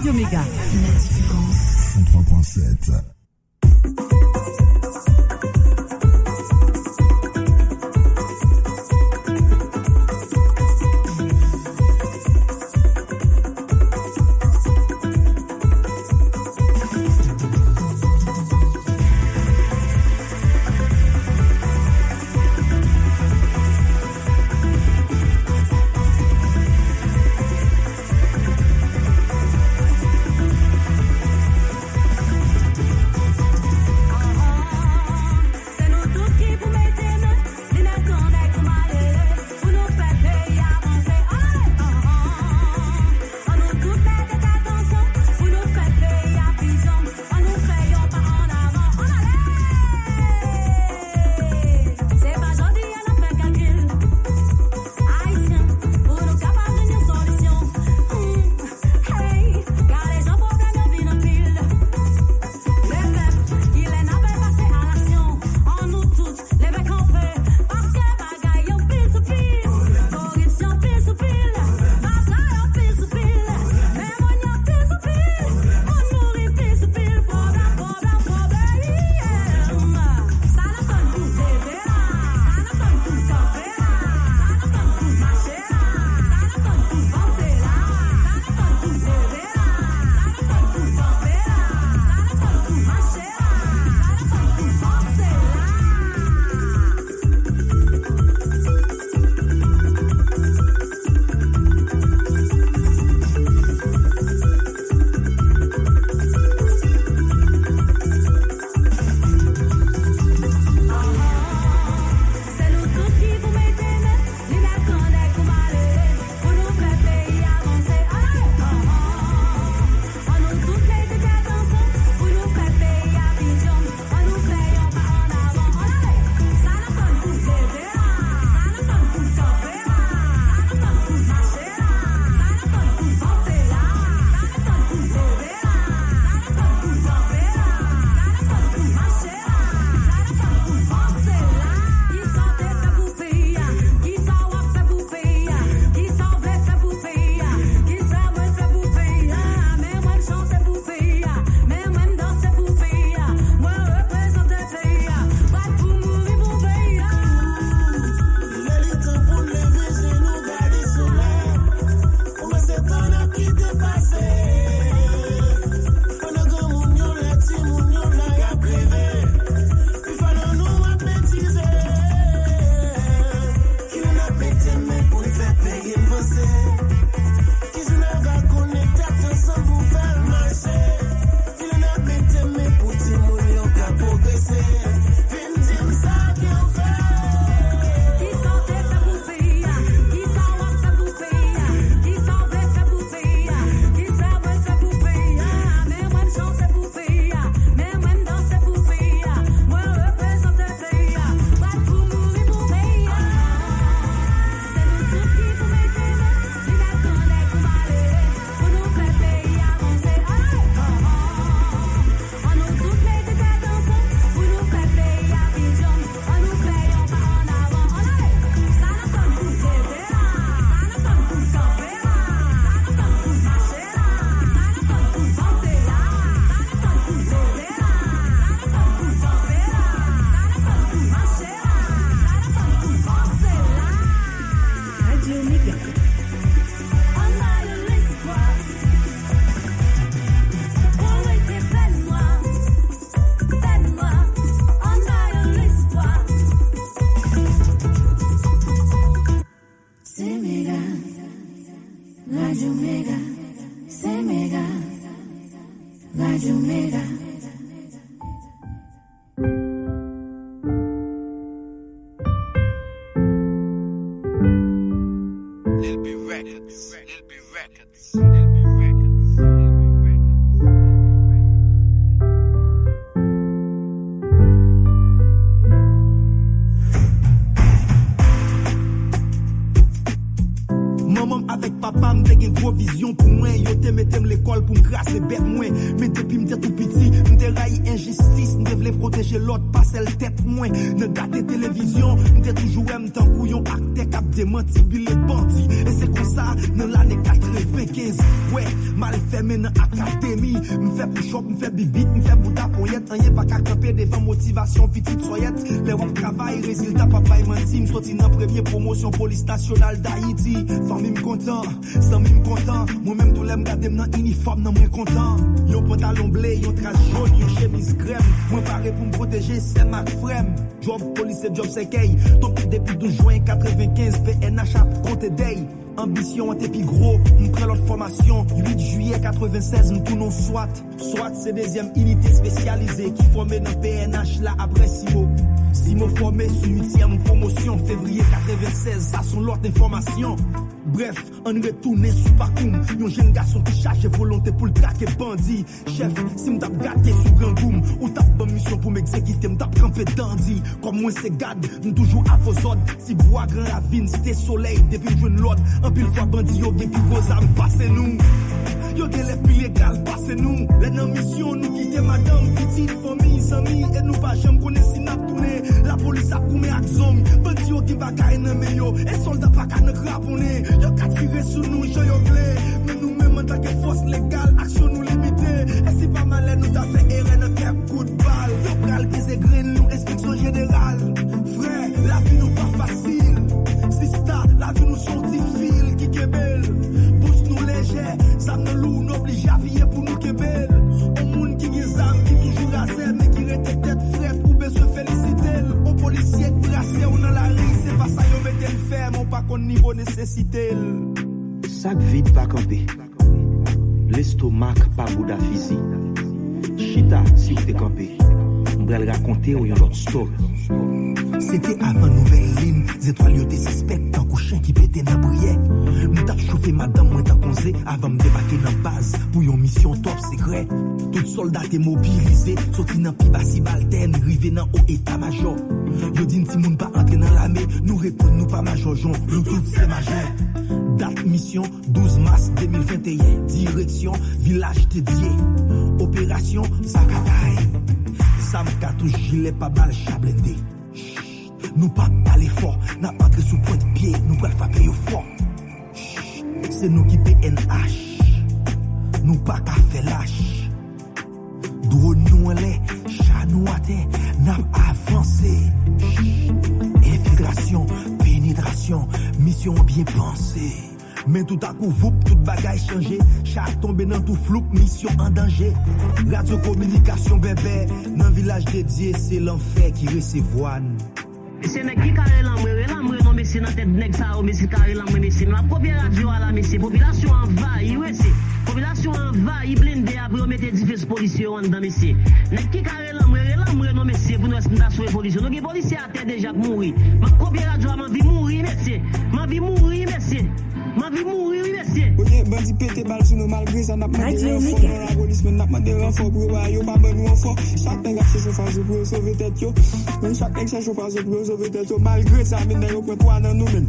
Radio Méga. 103.7. Famille m'content, sans mime content Moi-même tout l'aime garder nan uniforme nan moins content. Yon pantalon blé, yon trace jaune, yon chemise crème. Moi paré pour me protéger, c'est ma frème. Job police et job c'est key Donc depuis 12 juin 95 PNH a compté day Ambition en pi gros, m'prend l'autre formation. 8 juillet 96, m'tournon SWAT SWAT c'est deuxième unité spécialisée Qui formé dans PNH là après Simo. Simo formé sur 8e promotion Février 96, ça sont l'autre information Bref, on retourne sur Pakoum Yon jeune garçon qui cherche volonté pour le traquer bandit. Chef, si m'tap gâté sur Grand Goum Ou tap bonne mission pour m'exécuter, m'tap campé dandy. Comme moi c'est garde, toujours à vos ordres. Si bois grand ravine, c'était soleil Depuis jeune l'ordre, en pile fois bandit yo gen pi gros âme, passez nous. Yo gen les pile légal, passez nous. Les nan mission, nous quitter madame Petite famille, amis, et nous pas jamais connaître si n'a tourné La police a coumé ak zom Bandit yo ki baka nan me yo. Et soldat pas ka nan raponner Yo ka tire yo campé. M'bral raconter ou yon l'autre story. C'était avant nouvelle ligne, les étoiles yo te suspect tant qu'au chien qui pétait dans brier. M'tap chauffé madame moi tant conseil avant me débarquer dans base pour une mission top secret. Tout soldat est mobilisé, sorti dans pi basi balten, rivé dans haut état major. Yo dit si moun pas entrer dans l'armée, nous répondons nous pas major Jean, nous tous c'est majeur. Date mission 12 mars 2021, direction village dédié. Opération gilet pas balle Diye se lan fè ki resevwan. Mese mek ki kare lan mwen, re lan mwen non mese nan tèt nek sa ou oh, mese kare lan mwen mese. Mwen ap kopye radyo ala mese, popilasyon anva, iwe se. Popilasyon anva, i blende apre ou mette difes polisyon an dan mese. Nek ki kare lan mwen, re lan mwen non mese pou nou es mda souye polisyon. Nou gen polisyon atè dejak mouri. Mwen kopye radyo ala man vi mouri mese. Man vi mouri mese. Man vi mouri mese. Oye, bandi pete bal sou nou malgris an ap mwen. mwen de renfo pou wè yo pa mwen renfo Chak nèk ap se choufase pou yo sove tèt yo. Men chak nèk se choufase pou yo sove tèt yo. Malgre sa men nèk yo kwen twa nan nou men.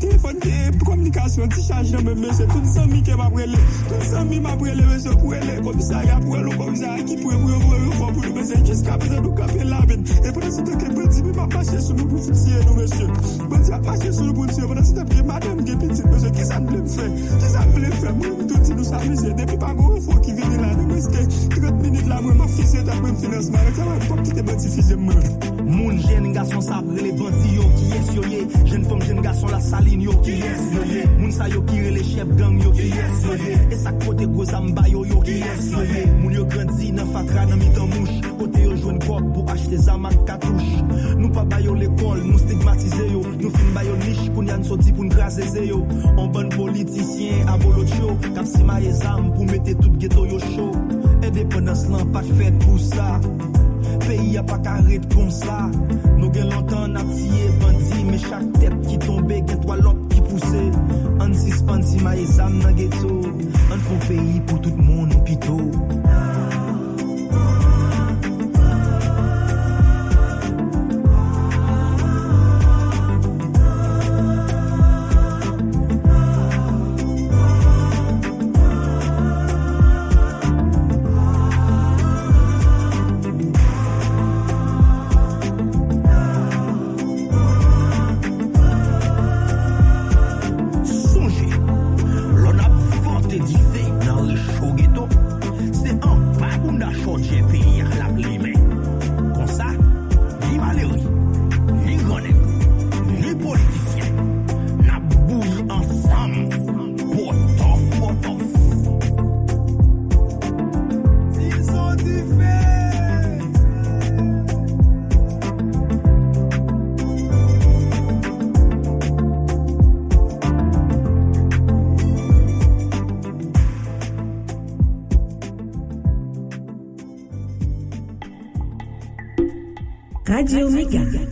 Telefon komunikasyon ti chaj nan men mese Tout san mi ke ma prele Tout san mi ma prele mese prele Komisarya prele komisarya ki prele Mwen mwen mwen mwen mwen mese Jiska mese nou kape lamen E pwede se teke bandi mi ma pache sou nou pou fitye nou mese Bandi a pache sou nou pou fitye Pwede se teke madem gen pitit mese Ki sa mble mfe Ki sa mble mfe Mwen touti nou sa mese Depi pa go fo ki vini la nou mese 30 minit la mwen ma fise ta mwen finansman Rekla mwen pop ki te bandi fise mwen Moun jen gason sabre le banti yo ki yes yo. Ye Jen fom jen gason la salin yo ki yes yo. Ye Moun sa yo kire le chef gang yo ki yes yo. Ye E sak kote gozan bayo yo ki yes yo. Ye Moun yo grandzi nan fatra nan mitan mouch Kote yo jwen kok pou achete zamak katouche Nou pa bayo l'ekol, nou stigmatize yo. Nou fin bayo nish koun yan soti pou n'graseze yo. An ban politisyen abolot yo Kap si ma ye zam pou tout geto yo show E depenans lan pat fèd pou sa Pays a pas qu'à répondre ça. Nous gagnons longtemps à tirer bandit, mais chaque tête qui tombait, qu'un toi l'autre qui poussait. On suspend si ma examen ghetto. On fait pays pour tout le monde, pitot. Radio Mega.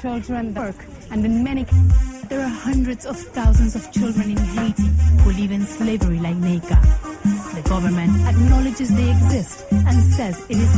children work, and in many cases, there are hundreds of thousands of children in Haiti who live in slavery like Neka. The government acknowledges they exist and says it is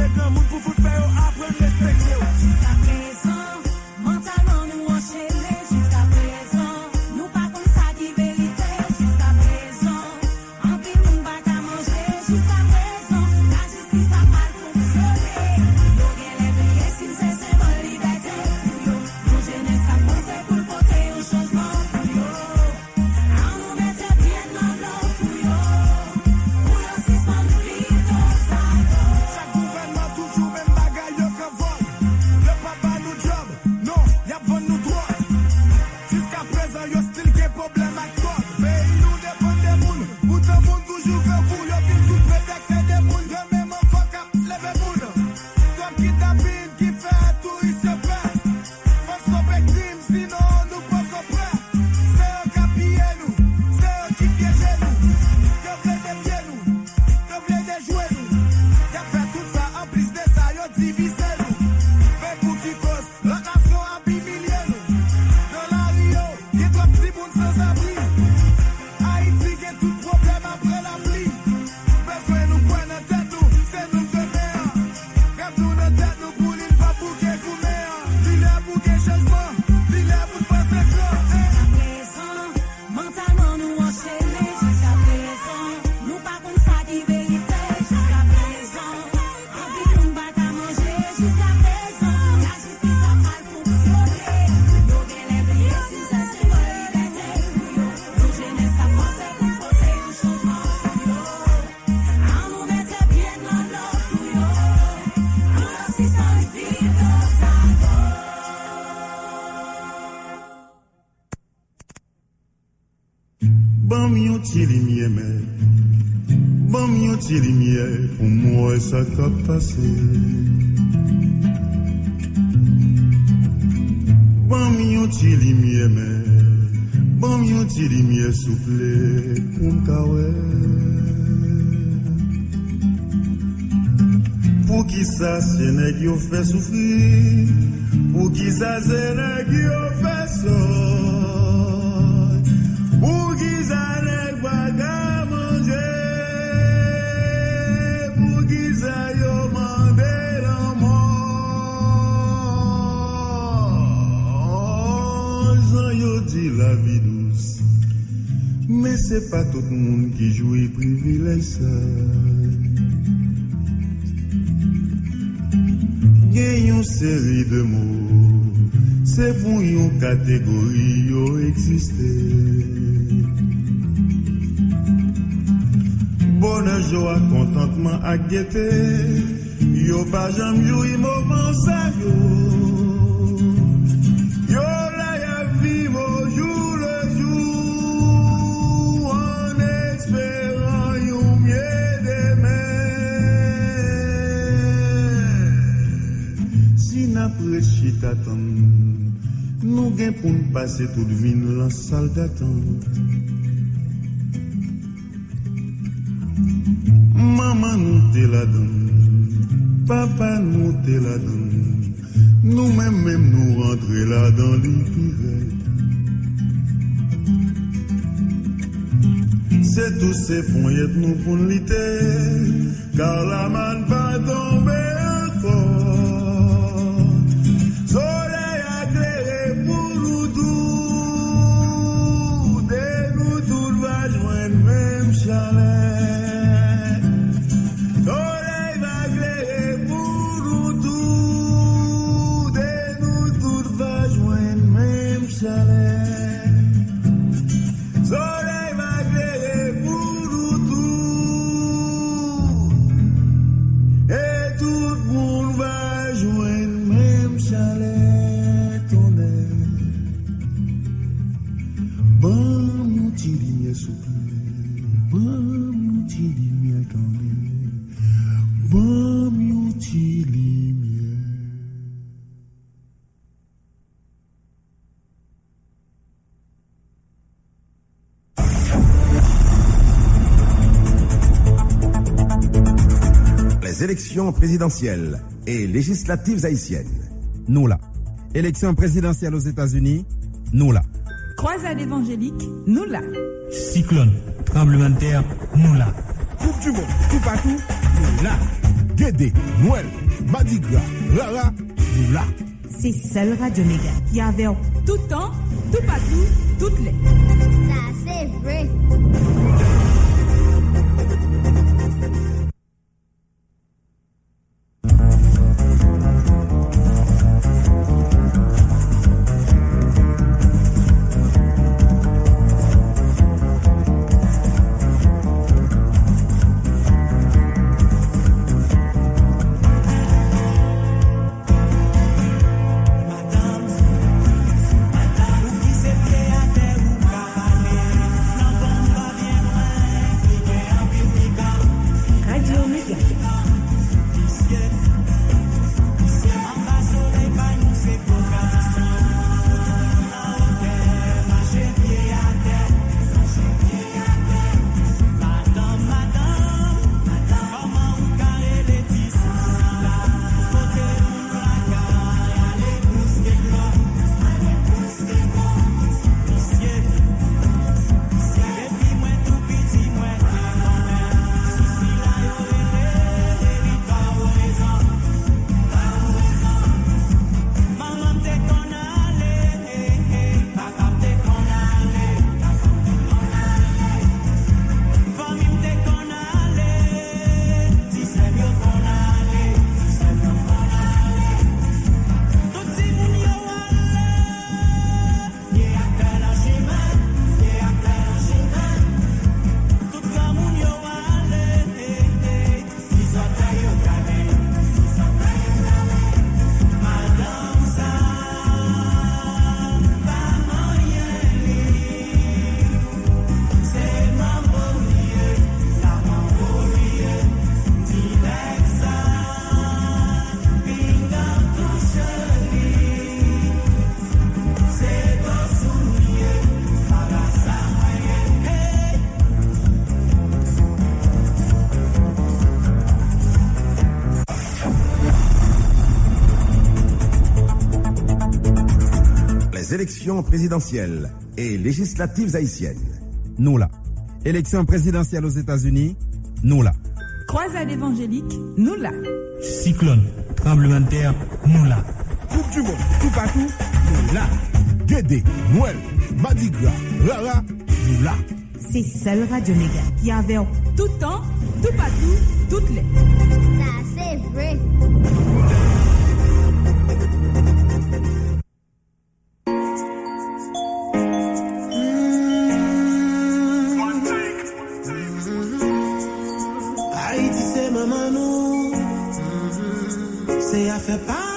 Mwen te gen moun pou foute fè yo apren le Si limye pou mwen sa ka pase Ban mi yon ti limye men Ban mi yon ti limye souple pou mkawe Pou ki sa se neg yo fe soufri Pou ki sa se neg yo kategori yo eksiste. Bonan jo ak kontantman ak gete, yo pa jam yo imo pansa yo. Gen pou n'pase tout vin lan sal d'attente. Maman nou te la dan, papa nou te la dan, nou men men nou rentre la dan li piret. C'est tous ces fonyet nou pou n'lite, car la man va tomber élections présidentielles et législatives haïtiennes. Nous là. Élections présidentielles aux États-Unis. Nous là. Croisade évangélique, nous là. Cyclone, tremblement de terre, nous là. Coupe du monde, tout partout, nous là. Guédé, Noël, Mardi Gras, Rara, nous là. C'est seul Radio Méga qui avait Tout temps, tout partout, toutes les. Ça, c'est vrai. élections présidentielles et législatives haïtiennes. Nous là. Élections présidentielles aux États-Unis, nous là. Croisade évangélique, nous là. Cyclone, tremblement de terre, nous là. Coupe du monde, tout partout, nous là. Guédé, Noël, Mardi Rara, nous là. C'est celle Radio Méga qui avait tout temps, tout partout, toutes les. the.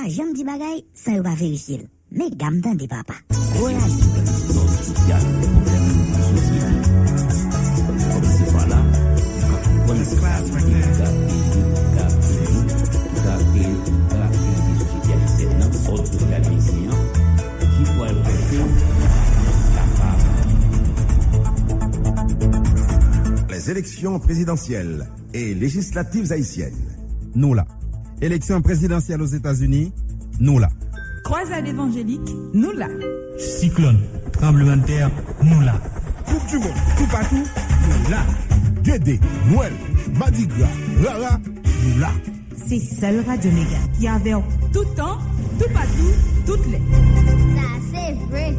papa jam di bagay, sa yo pa verifil. Me gam tan de papa. Les élections présidentielles et législatives haïtiennes. Nous là. Élection présidentielle aux États-Unis, nous là. Croisade évangélique, nous là. Cyclone, tremblement de terre, nous là. Coupe du monde, tout partout, nous là. Dédé, Noël, Mardi Gras, Rara, nous là. C'est seule Radio Méga qui a tout temps, tout partout, toutes les. Ça, c'est vrai.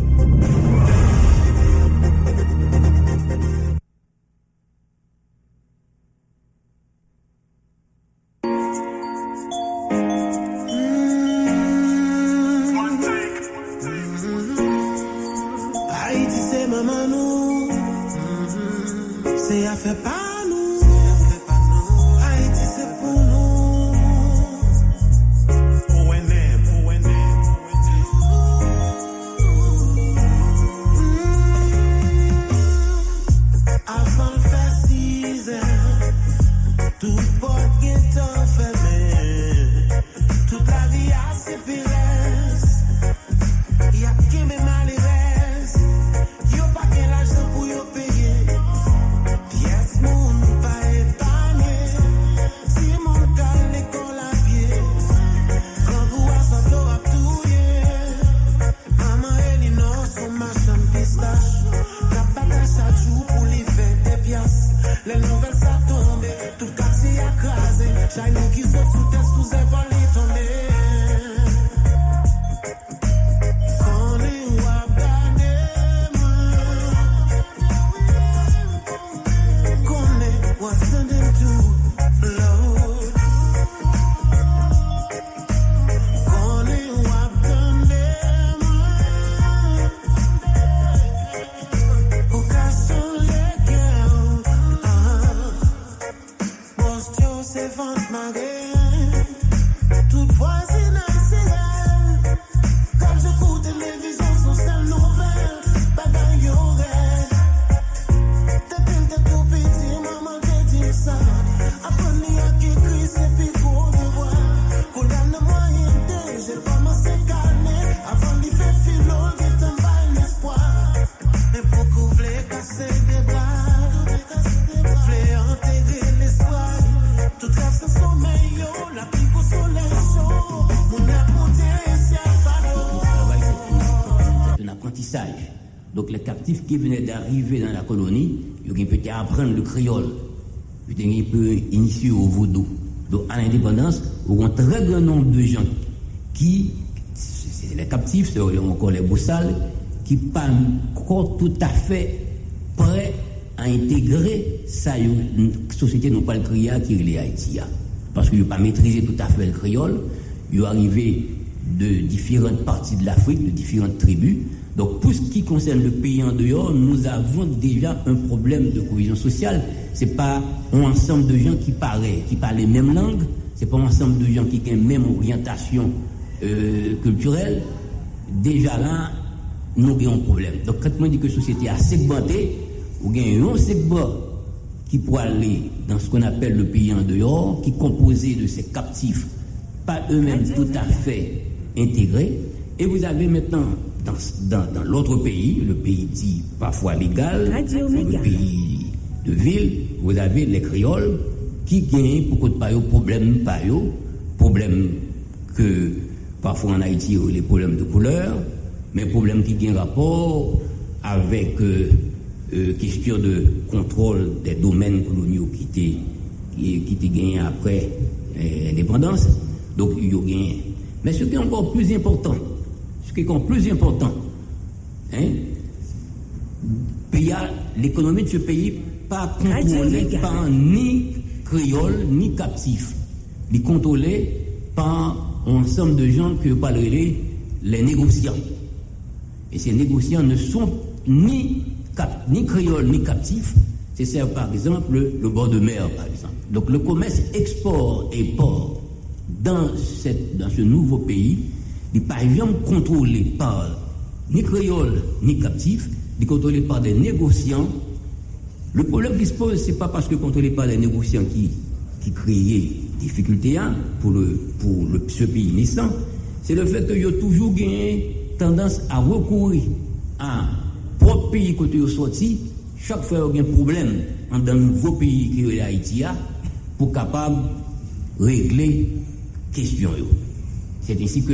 s'évance malgré qui venait d'arriver dans la colonie, ils peut apprendre le créole. Ils peut initier au vaudou. Donc, à l'indépendance, on a un très grand nombre de gens qui, c'est les captifs, c'est encore les boussales, qui ne pas encore tout à fait prêts à intégrer sa société non pas le créole qui est les hein. Parce qu'ils n'ont pas maîtrisé tout à fait le créole, ils sont arrivés de différentes parties de l'Afrique, de différentes tribus, donc, pour ce qui concerne le pays en dehors, nous avons déjà un problème de cohésion sociale. Ce n'est pas un ensemble de gens qui parlent, qui parlent les mêmes langues. Ce n'est pas un ensemble de gens qui ont la même orientation euh, culturelle. Déjà là, nous avons un problème. Donc, quand on dit que la société a segmenté, ou bien un segment qui pourrait aller dans ce qu'on appelle le pays en dehors, qui est composé de ces captifs, pas eux-mêmes tout à fait intégrés. Et vous avez maintenant, dans, dans, dans l'autre pays, le pays dit parfois légal, le pays de ville, vous avez les créoles qui gagnent beaucoup de payo, problème payo, problème que parfois en Haïti, les problèmes de couleur, mais problème qui gagnent rapport avec euh, euh, question de contrôle des domaines coloniaux qui étaient qui, qui étaient gagnés après euh, l'indépendance. Donc, il y a gagné. Mais ce qui est encore plus important, ce qui est encore plus important, hein, l'économie de ce pays pas contrôlée par ni créole ni captif. Il est contrôlé par un ensemble de gens que parlerez les négociants. Et ces négociants ne sont ni, cap- ni créoles ni captifs. C'est ça, par exemple, le, le bord de mer, par exemple. Donc le commerce export et port dans, cette, dans ce nouveau pays n'est pas contrôlé par ni créoles ni captifs, il est contrôlé par des négociants. Le problème qui se pose, ce n'est pas parce que contrôlé par les négociants qui, qui créaient difficultés hein, pour, le, pour le, ce pays naissant, c'est le fait qu'ils ont toujours gagné tendance à recourir à propre pays côté ils sont sortis, chaque fois qu'il y a un problème dans un nouveau pays qui est Haïti, hein, pour capable de régler question. C'est ainsi que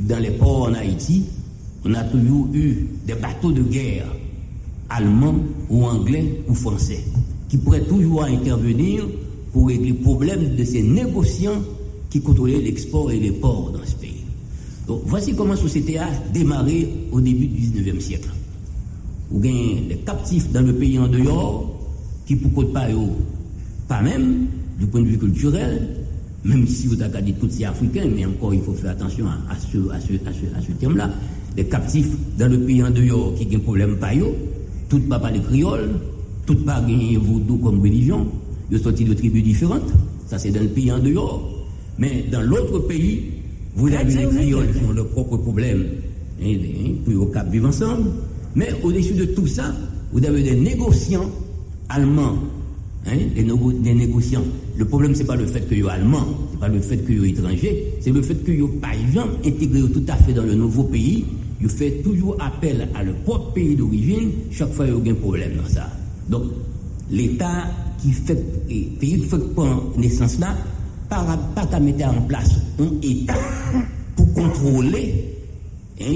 dans les ports en Haïti, on a toujours eu des bateaux de guerre allemands ou anglais ou français qui pourraient toujours intervenir pour régler le problème de ces négociants qui contrôlaient l'export et les ports dans ce pays. Donc, voici comment la société a démarré au début du 19e siècle. Ou bien les captifs dans le pays en dehors, qui pour côté pas, pas même, du point de vue culturel, même si vous avez dit tout c'est africain, mais encore il faut faire attention à, à ce, à ce, à ce, à ce terme-là. Les captifs dans le pays en dehors qui ont un problème pas yo, tout pas parler créole, tout pas gagner vaudou comme religion, ils sont de tribus différentes, ça c'est dans le pays en dehors. Mais dans l'autre pays, vous avez les créoles qui ont leurs propres problèmes, hein, hein, pour au cap vivre ensemble. Mais au-dessus de tout ça, vous avez des négociants allemands, hein, des négociants. Le problème, c'est pas le fait qu'ils soient allemands, c'est pas le fait qu'ils soient étrangers, c'est le fait qu'ils soient par exemple intégrés tout à fait dans le nouveau pays. Ils font toujours appel à leur propre pays d'origine chaque fois qu'il y a un problème dans ça. Donc, l'État qui fait, et pays qui fait prendre naissance là, pas, pas qu'à mettre en place un État pour contrôler hein,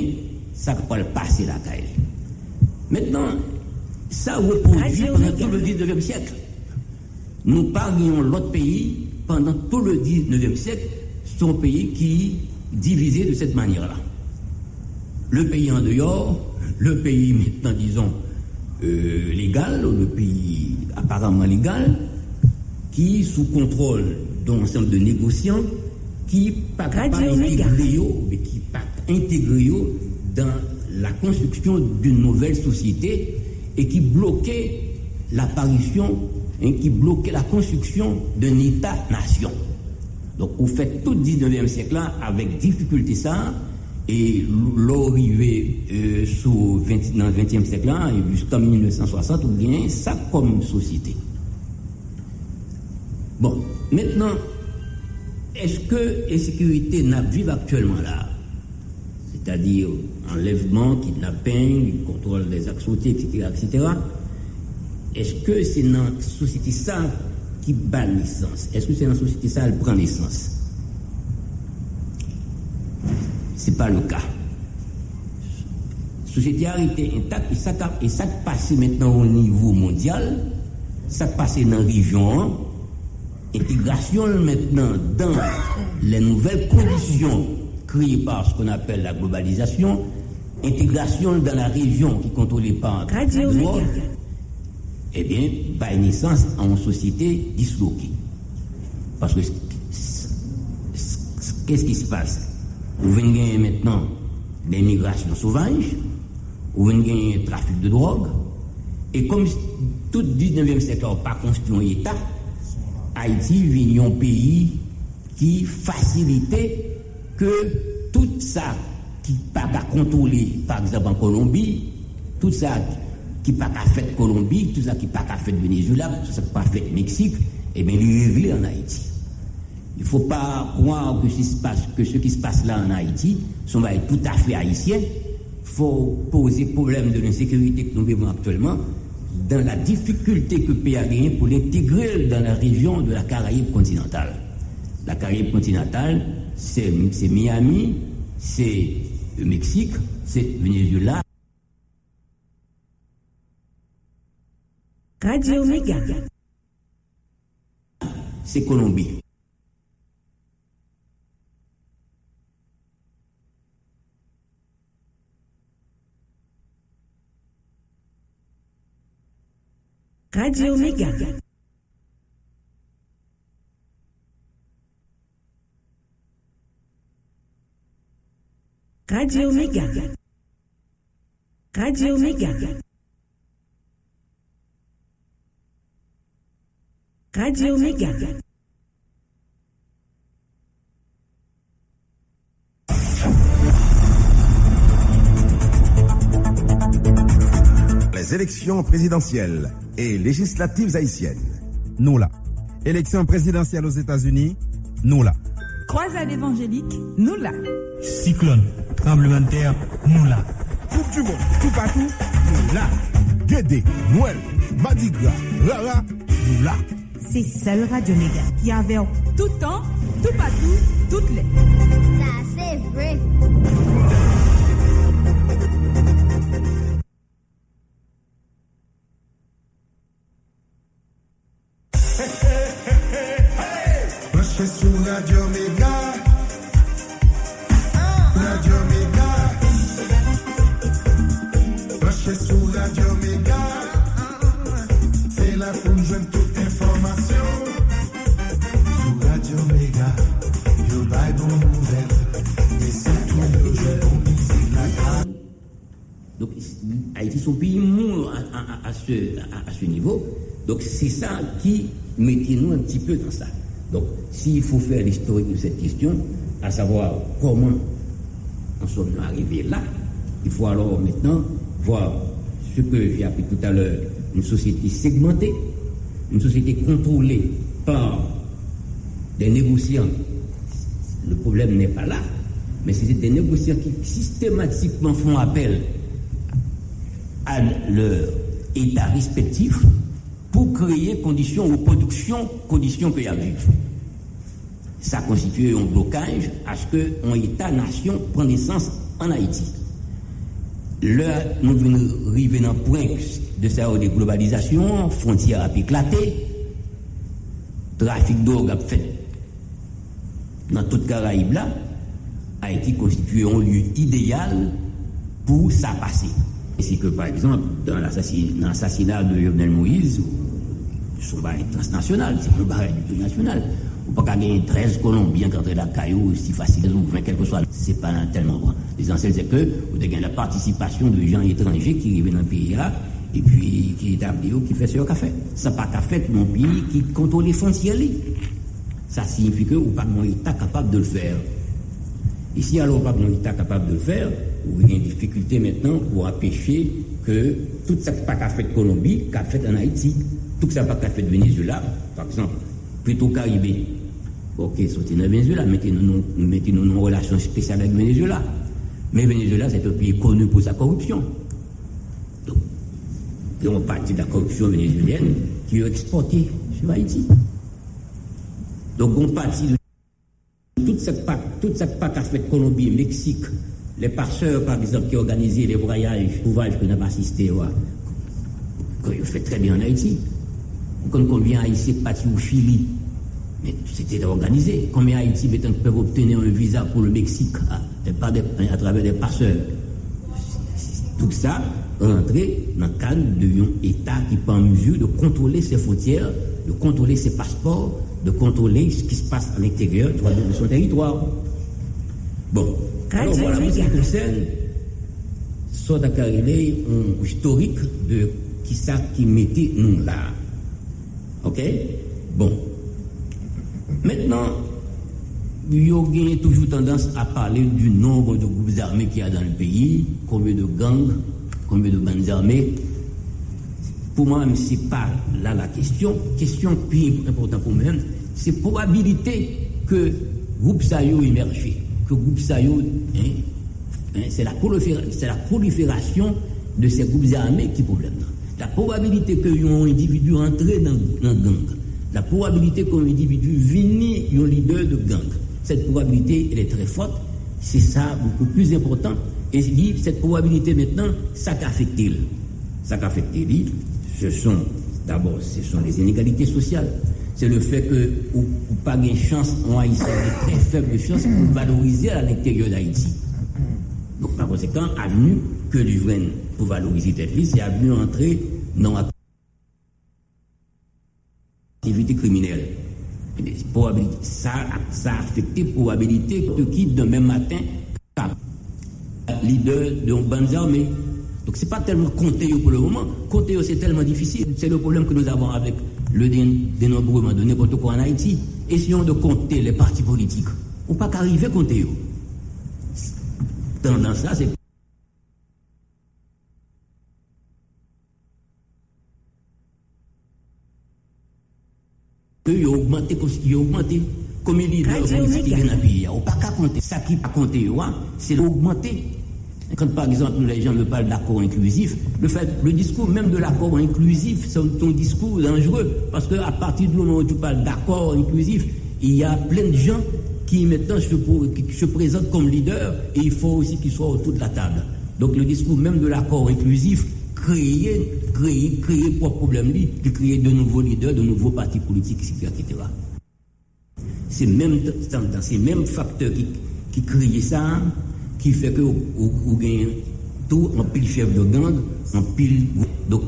ça qui peut le passer la caille. Maintenant, ça reproduit pendant tout le 19e siècle. Nous parlions l'autre pays pendant tout le 19e siècle, un pays qui divisé de cette manière-là. Le pays en dehors, le pays maintenant, disons, euh, légal, ou le pays apparemment légal, qui sous contrôle d'un ensemble de négociants, qui pas yo, mais qui pas intégré dans la construction d'une nouvelle société et qui bloquait l'apparition, qui bloquait la construction d'un État-nation. Donc, vous faites tout le 19e siècle là avec difficulté ça, et l'arrivée euh, sous 20 dans le 20e siècle là, jusqu'en 1960, ou bien ça comme société. Bon, maintenant, est-ce que l'insécurité n'a vive actuellement là? C'est-à-dire enlèvement, kidnapping, contrôle des actes etc., etc. eske se nan sositi sa ki ban nesans? Eske se nan sositi sa al pran nesans? Se pa lo ka. Sositi a rete entak e sa te pase maintenant ou nivou mondial, sa te pase nan region an, Intigrasyon maintenant dans les nouvelles conditions créées par ce qu'on appelle la globalisation, intigrasyon dans la région qui est contrôlée par l'Europe, ebyen, eh bay nisans an sosite disloke. Paske, kès ki se passe? Ou ven genye maintenant den migrasyon souvange, ou ven genye trafik de drogue, e kom tout 19e sektor pa konstiyon etat, Haiti vin yon peyi ki fasilite ke tout sa ki pa pa kontrole, par exemple en Colombie, tout sa ki qui pas qu'à fait Colombie, tout ça qui pas qu'à fait Venezuela, tout ça qui pas fait Mexique, eh bien, il est réglé en Haïti. Il ne faut pas croire que ce, qui se passe, là en Haïti sont tout à fait haïtiens. Il faut poser problème de l'insécurité que nous vivons actuellement dans la difficulté que le pays a gagné pour l'intégrer dans la région de la Caraïbe continentale. La Caraïbe continentale, c'est Miami, c'est le Mexique, c'est Venezuela, Radio Méga. c'est Colombie. Radio Méga. Radio Méga. Radio Méga. Radio Méga. Les élections présidentielles et législatives haïtiennes. Nous là. Élections présidentielles aux États-Unis. Nous là. Croisade évangélique, nous là. Cyclone, tremblement de terre, nous là. Coupe du monde, tout partout, nous là. Guédé, Noël, Mardi Gras, Rara, nous là. C'est seul Radio Méga qui avait tout temps, tout partout, toutes les. Ça, c'est vrai. Donc c'est ça qui mettait nous un petit peu dans ça. Donc s'il faut faire l'historique de cette question, à savoir comment en sommes-nous arrivés là, il faut alors maintenant voir ce que j'ai appris tout à l'heure, une société segmentée, une société contrôlée par des négociants. Le problème n'est pas là, mais c'est des négociants qui systématiquement font appel à leur état respectif pour créer conditions aux productions, conditions qu'il y a vivre. Ça constitue un blocage à ce qu'un État-nation prenne naissance en Haïti. Là, nous venons arriver dans le point de sa déglobalisation, frontières a éclaté, trafic d'orgue a fait dans toute Caraïbe là, Haïti constitue un lieu idéal pour ça passer. C'est que par exemple, dans l'assassinat de Jovenel Moïse, sou barè transnasyonal, se pou barè nasyonal. Ou pa kage 13 Kolombien kante la kayou, si fasil ou vwen kelko so, se pa nan tel nombran. L'esansel se ke ou te gen la participasyon de jan etranje ki rive nan piye ya, e pi ki etabli ou ki fese yo ka fe. Sa pa ka fet nan piye ki kontole fonsyeli. Sa signifi ke ou pa nan ita kapab de l'fer. E si alo ou pa nan ita kapab de l'fer, ou gen difikulte maintenant ou apeche ke tout sa pa ka fet Kolombi, ka fet an Haiti. Tout ça pas qu'à fait de Venezuela, par exemple, plutôt Caribé. Ok, sortez de Venezuela, mettez-nous mettez-nous en relation spéciale avec Venezuela. Mais Venezuela, c'est un pays connu pour sa corruption. Donc, il y a une partie de la corruption vénézuélienne qui est exportée sur Haïti. Donc, on partie de toute cette part, toute cette part qu'a fait Colombie, Mexique, les passeurs, par exemple, qui organisent les voyages, voyages que nous avons assisté, que ils fait très bien en Haïti. Quand combien Haïtiens partis au Chili, mais c'était organisé. Combien Haïti maintenant peuvent obtenir un visa pour le Mexique à, travers des passeurs Tout ça rentrer dans le cadre d'un État qui n'est pas en mesure de contrôler ses frontières, de contrôler ses passeports, de contrôler ce qui se passe à l'intérieur de son territoire. Bon, alors voilà, ce qui concerne soit d'accord, un historique de qui ça qui mettait nous là. Ok? Bon. Maintenant, il y a toujours tendance à parler du nombre de groupes armés qu'il y a dans le pays, combien de gangs, combien de bandes armées. Pour moi, ce n'est pas là la question. Question plus importante pour moi, c'est probabilité que groupe Sayo émerge, que groupe Sayo, hein, hein, c'est la, la prolifération de ces groupes armés qui problème. La probabilité que un individu entre dans un gang, la probabilité qu'un individu vienne un leader de gang, cette probabilité, elle est très forte. C'est ça beaucoup plus important. Et cette probabilité maintenant, ça qu'affecte Ça qu'affecte ce sont d'abord, ce sont les inégalités sociales. C'est le fait que ou, pas de chance en Haïti, très faible chance pour valoriser à l'intérieur d'Haïti. Donc par conséquent, avenue que l'Uvraine pour valoriser liste, c'est avenue entrer não atividade criminelle. Sa afekte probabilite ki demen matin kap lider de bandes armées. Donc c'est pas tellement compter yo pour le moment, compter yo c'est tellement difficile. C'est le problème que nous avons avec le dénombrement de n'importe quoi en Haïti. Essayons de compter les partis politiques. Ou pas qu'arriver compter yo. Tendance là c'est... E yo augmente, yo augmente, komi li de organizan ki gen api ya. Ou pa ka konte, sa ki pa konte yo an, se l'augmente. Quand par exemple les gens me parlent d'accord inclusif, le, fait, le discours même de l'accord inclusif, c'est un discours dangereux, parce qu'à partir du moment où tu parles d'accord inclusif, il y a plein de gens qui maintenant se, qui se présentent comme leader et il faut aussi qu'ils soient autour de la table. Donc le discours même de l'accord inclusif, créer, créer, créer pour problème, de créer de nouveaux leaders, de nouveaux partis politiques, etc. C'est même dans ces mêmes facteurs qui, qui créent ça, qui fait que vous tout en pile chef de gang, en pile. Donc,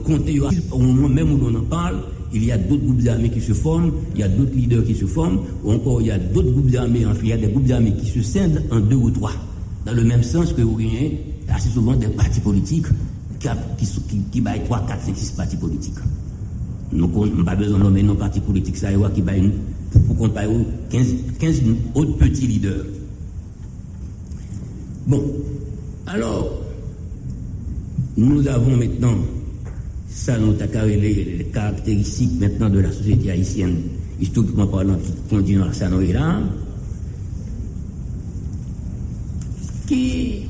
au moment même où on en parle, il y a d'autres groupes armés qui se forment, il y a d'autres leaders qui se forment, ou encore il y a d'autres groupes armés, enfin, il y a des groupes armés qui se scindent en deux ou trois, dans le même sens que vous gagnez assez souvent des partis politiques qui, baillent 3, 4, 5, 6 partis politiques. Nous n'avons pas besoin de nommer nos partis politiques, ça qui baillent pour qu'on paye 15, 15 autres petits leaders. Bon, alors, nous avons maintenant, ça nous a les, les caractéristiques maintenant de la société haïtienne, historiquement parlant, qui continue à ça là, qui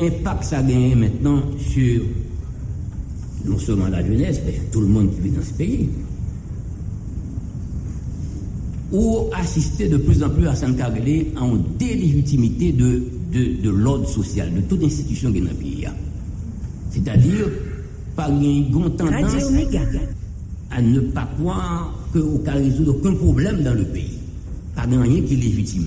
impact ça gagne maintenant sur non seulement la jeunesse, mais tout le monde qui vit dans ce pays. Ou assister de plus en plus à s'encarrer en délégitimité de, de, de l'ordre social, de toute institution qui est dans le pays. C'est-à-dire, par une grande tendance à ne pas croire qu'on peut résoudre aucun problème dans le pays. Pas rien qui est légitime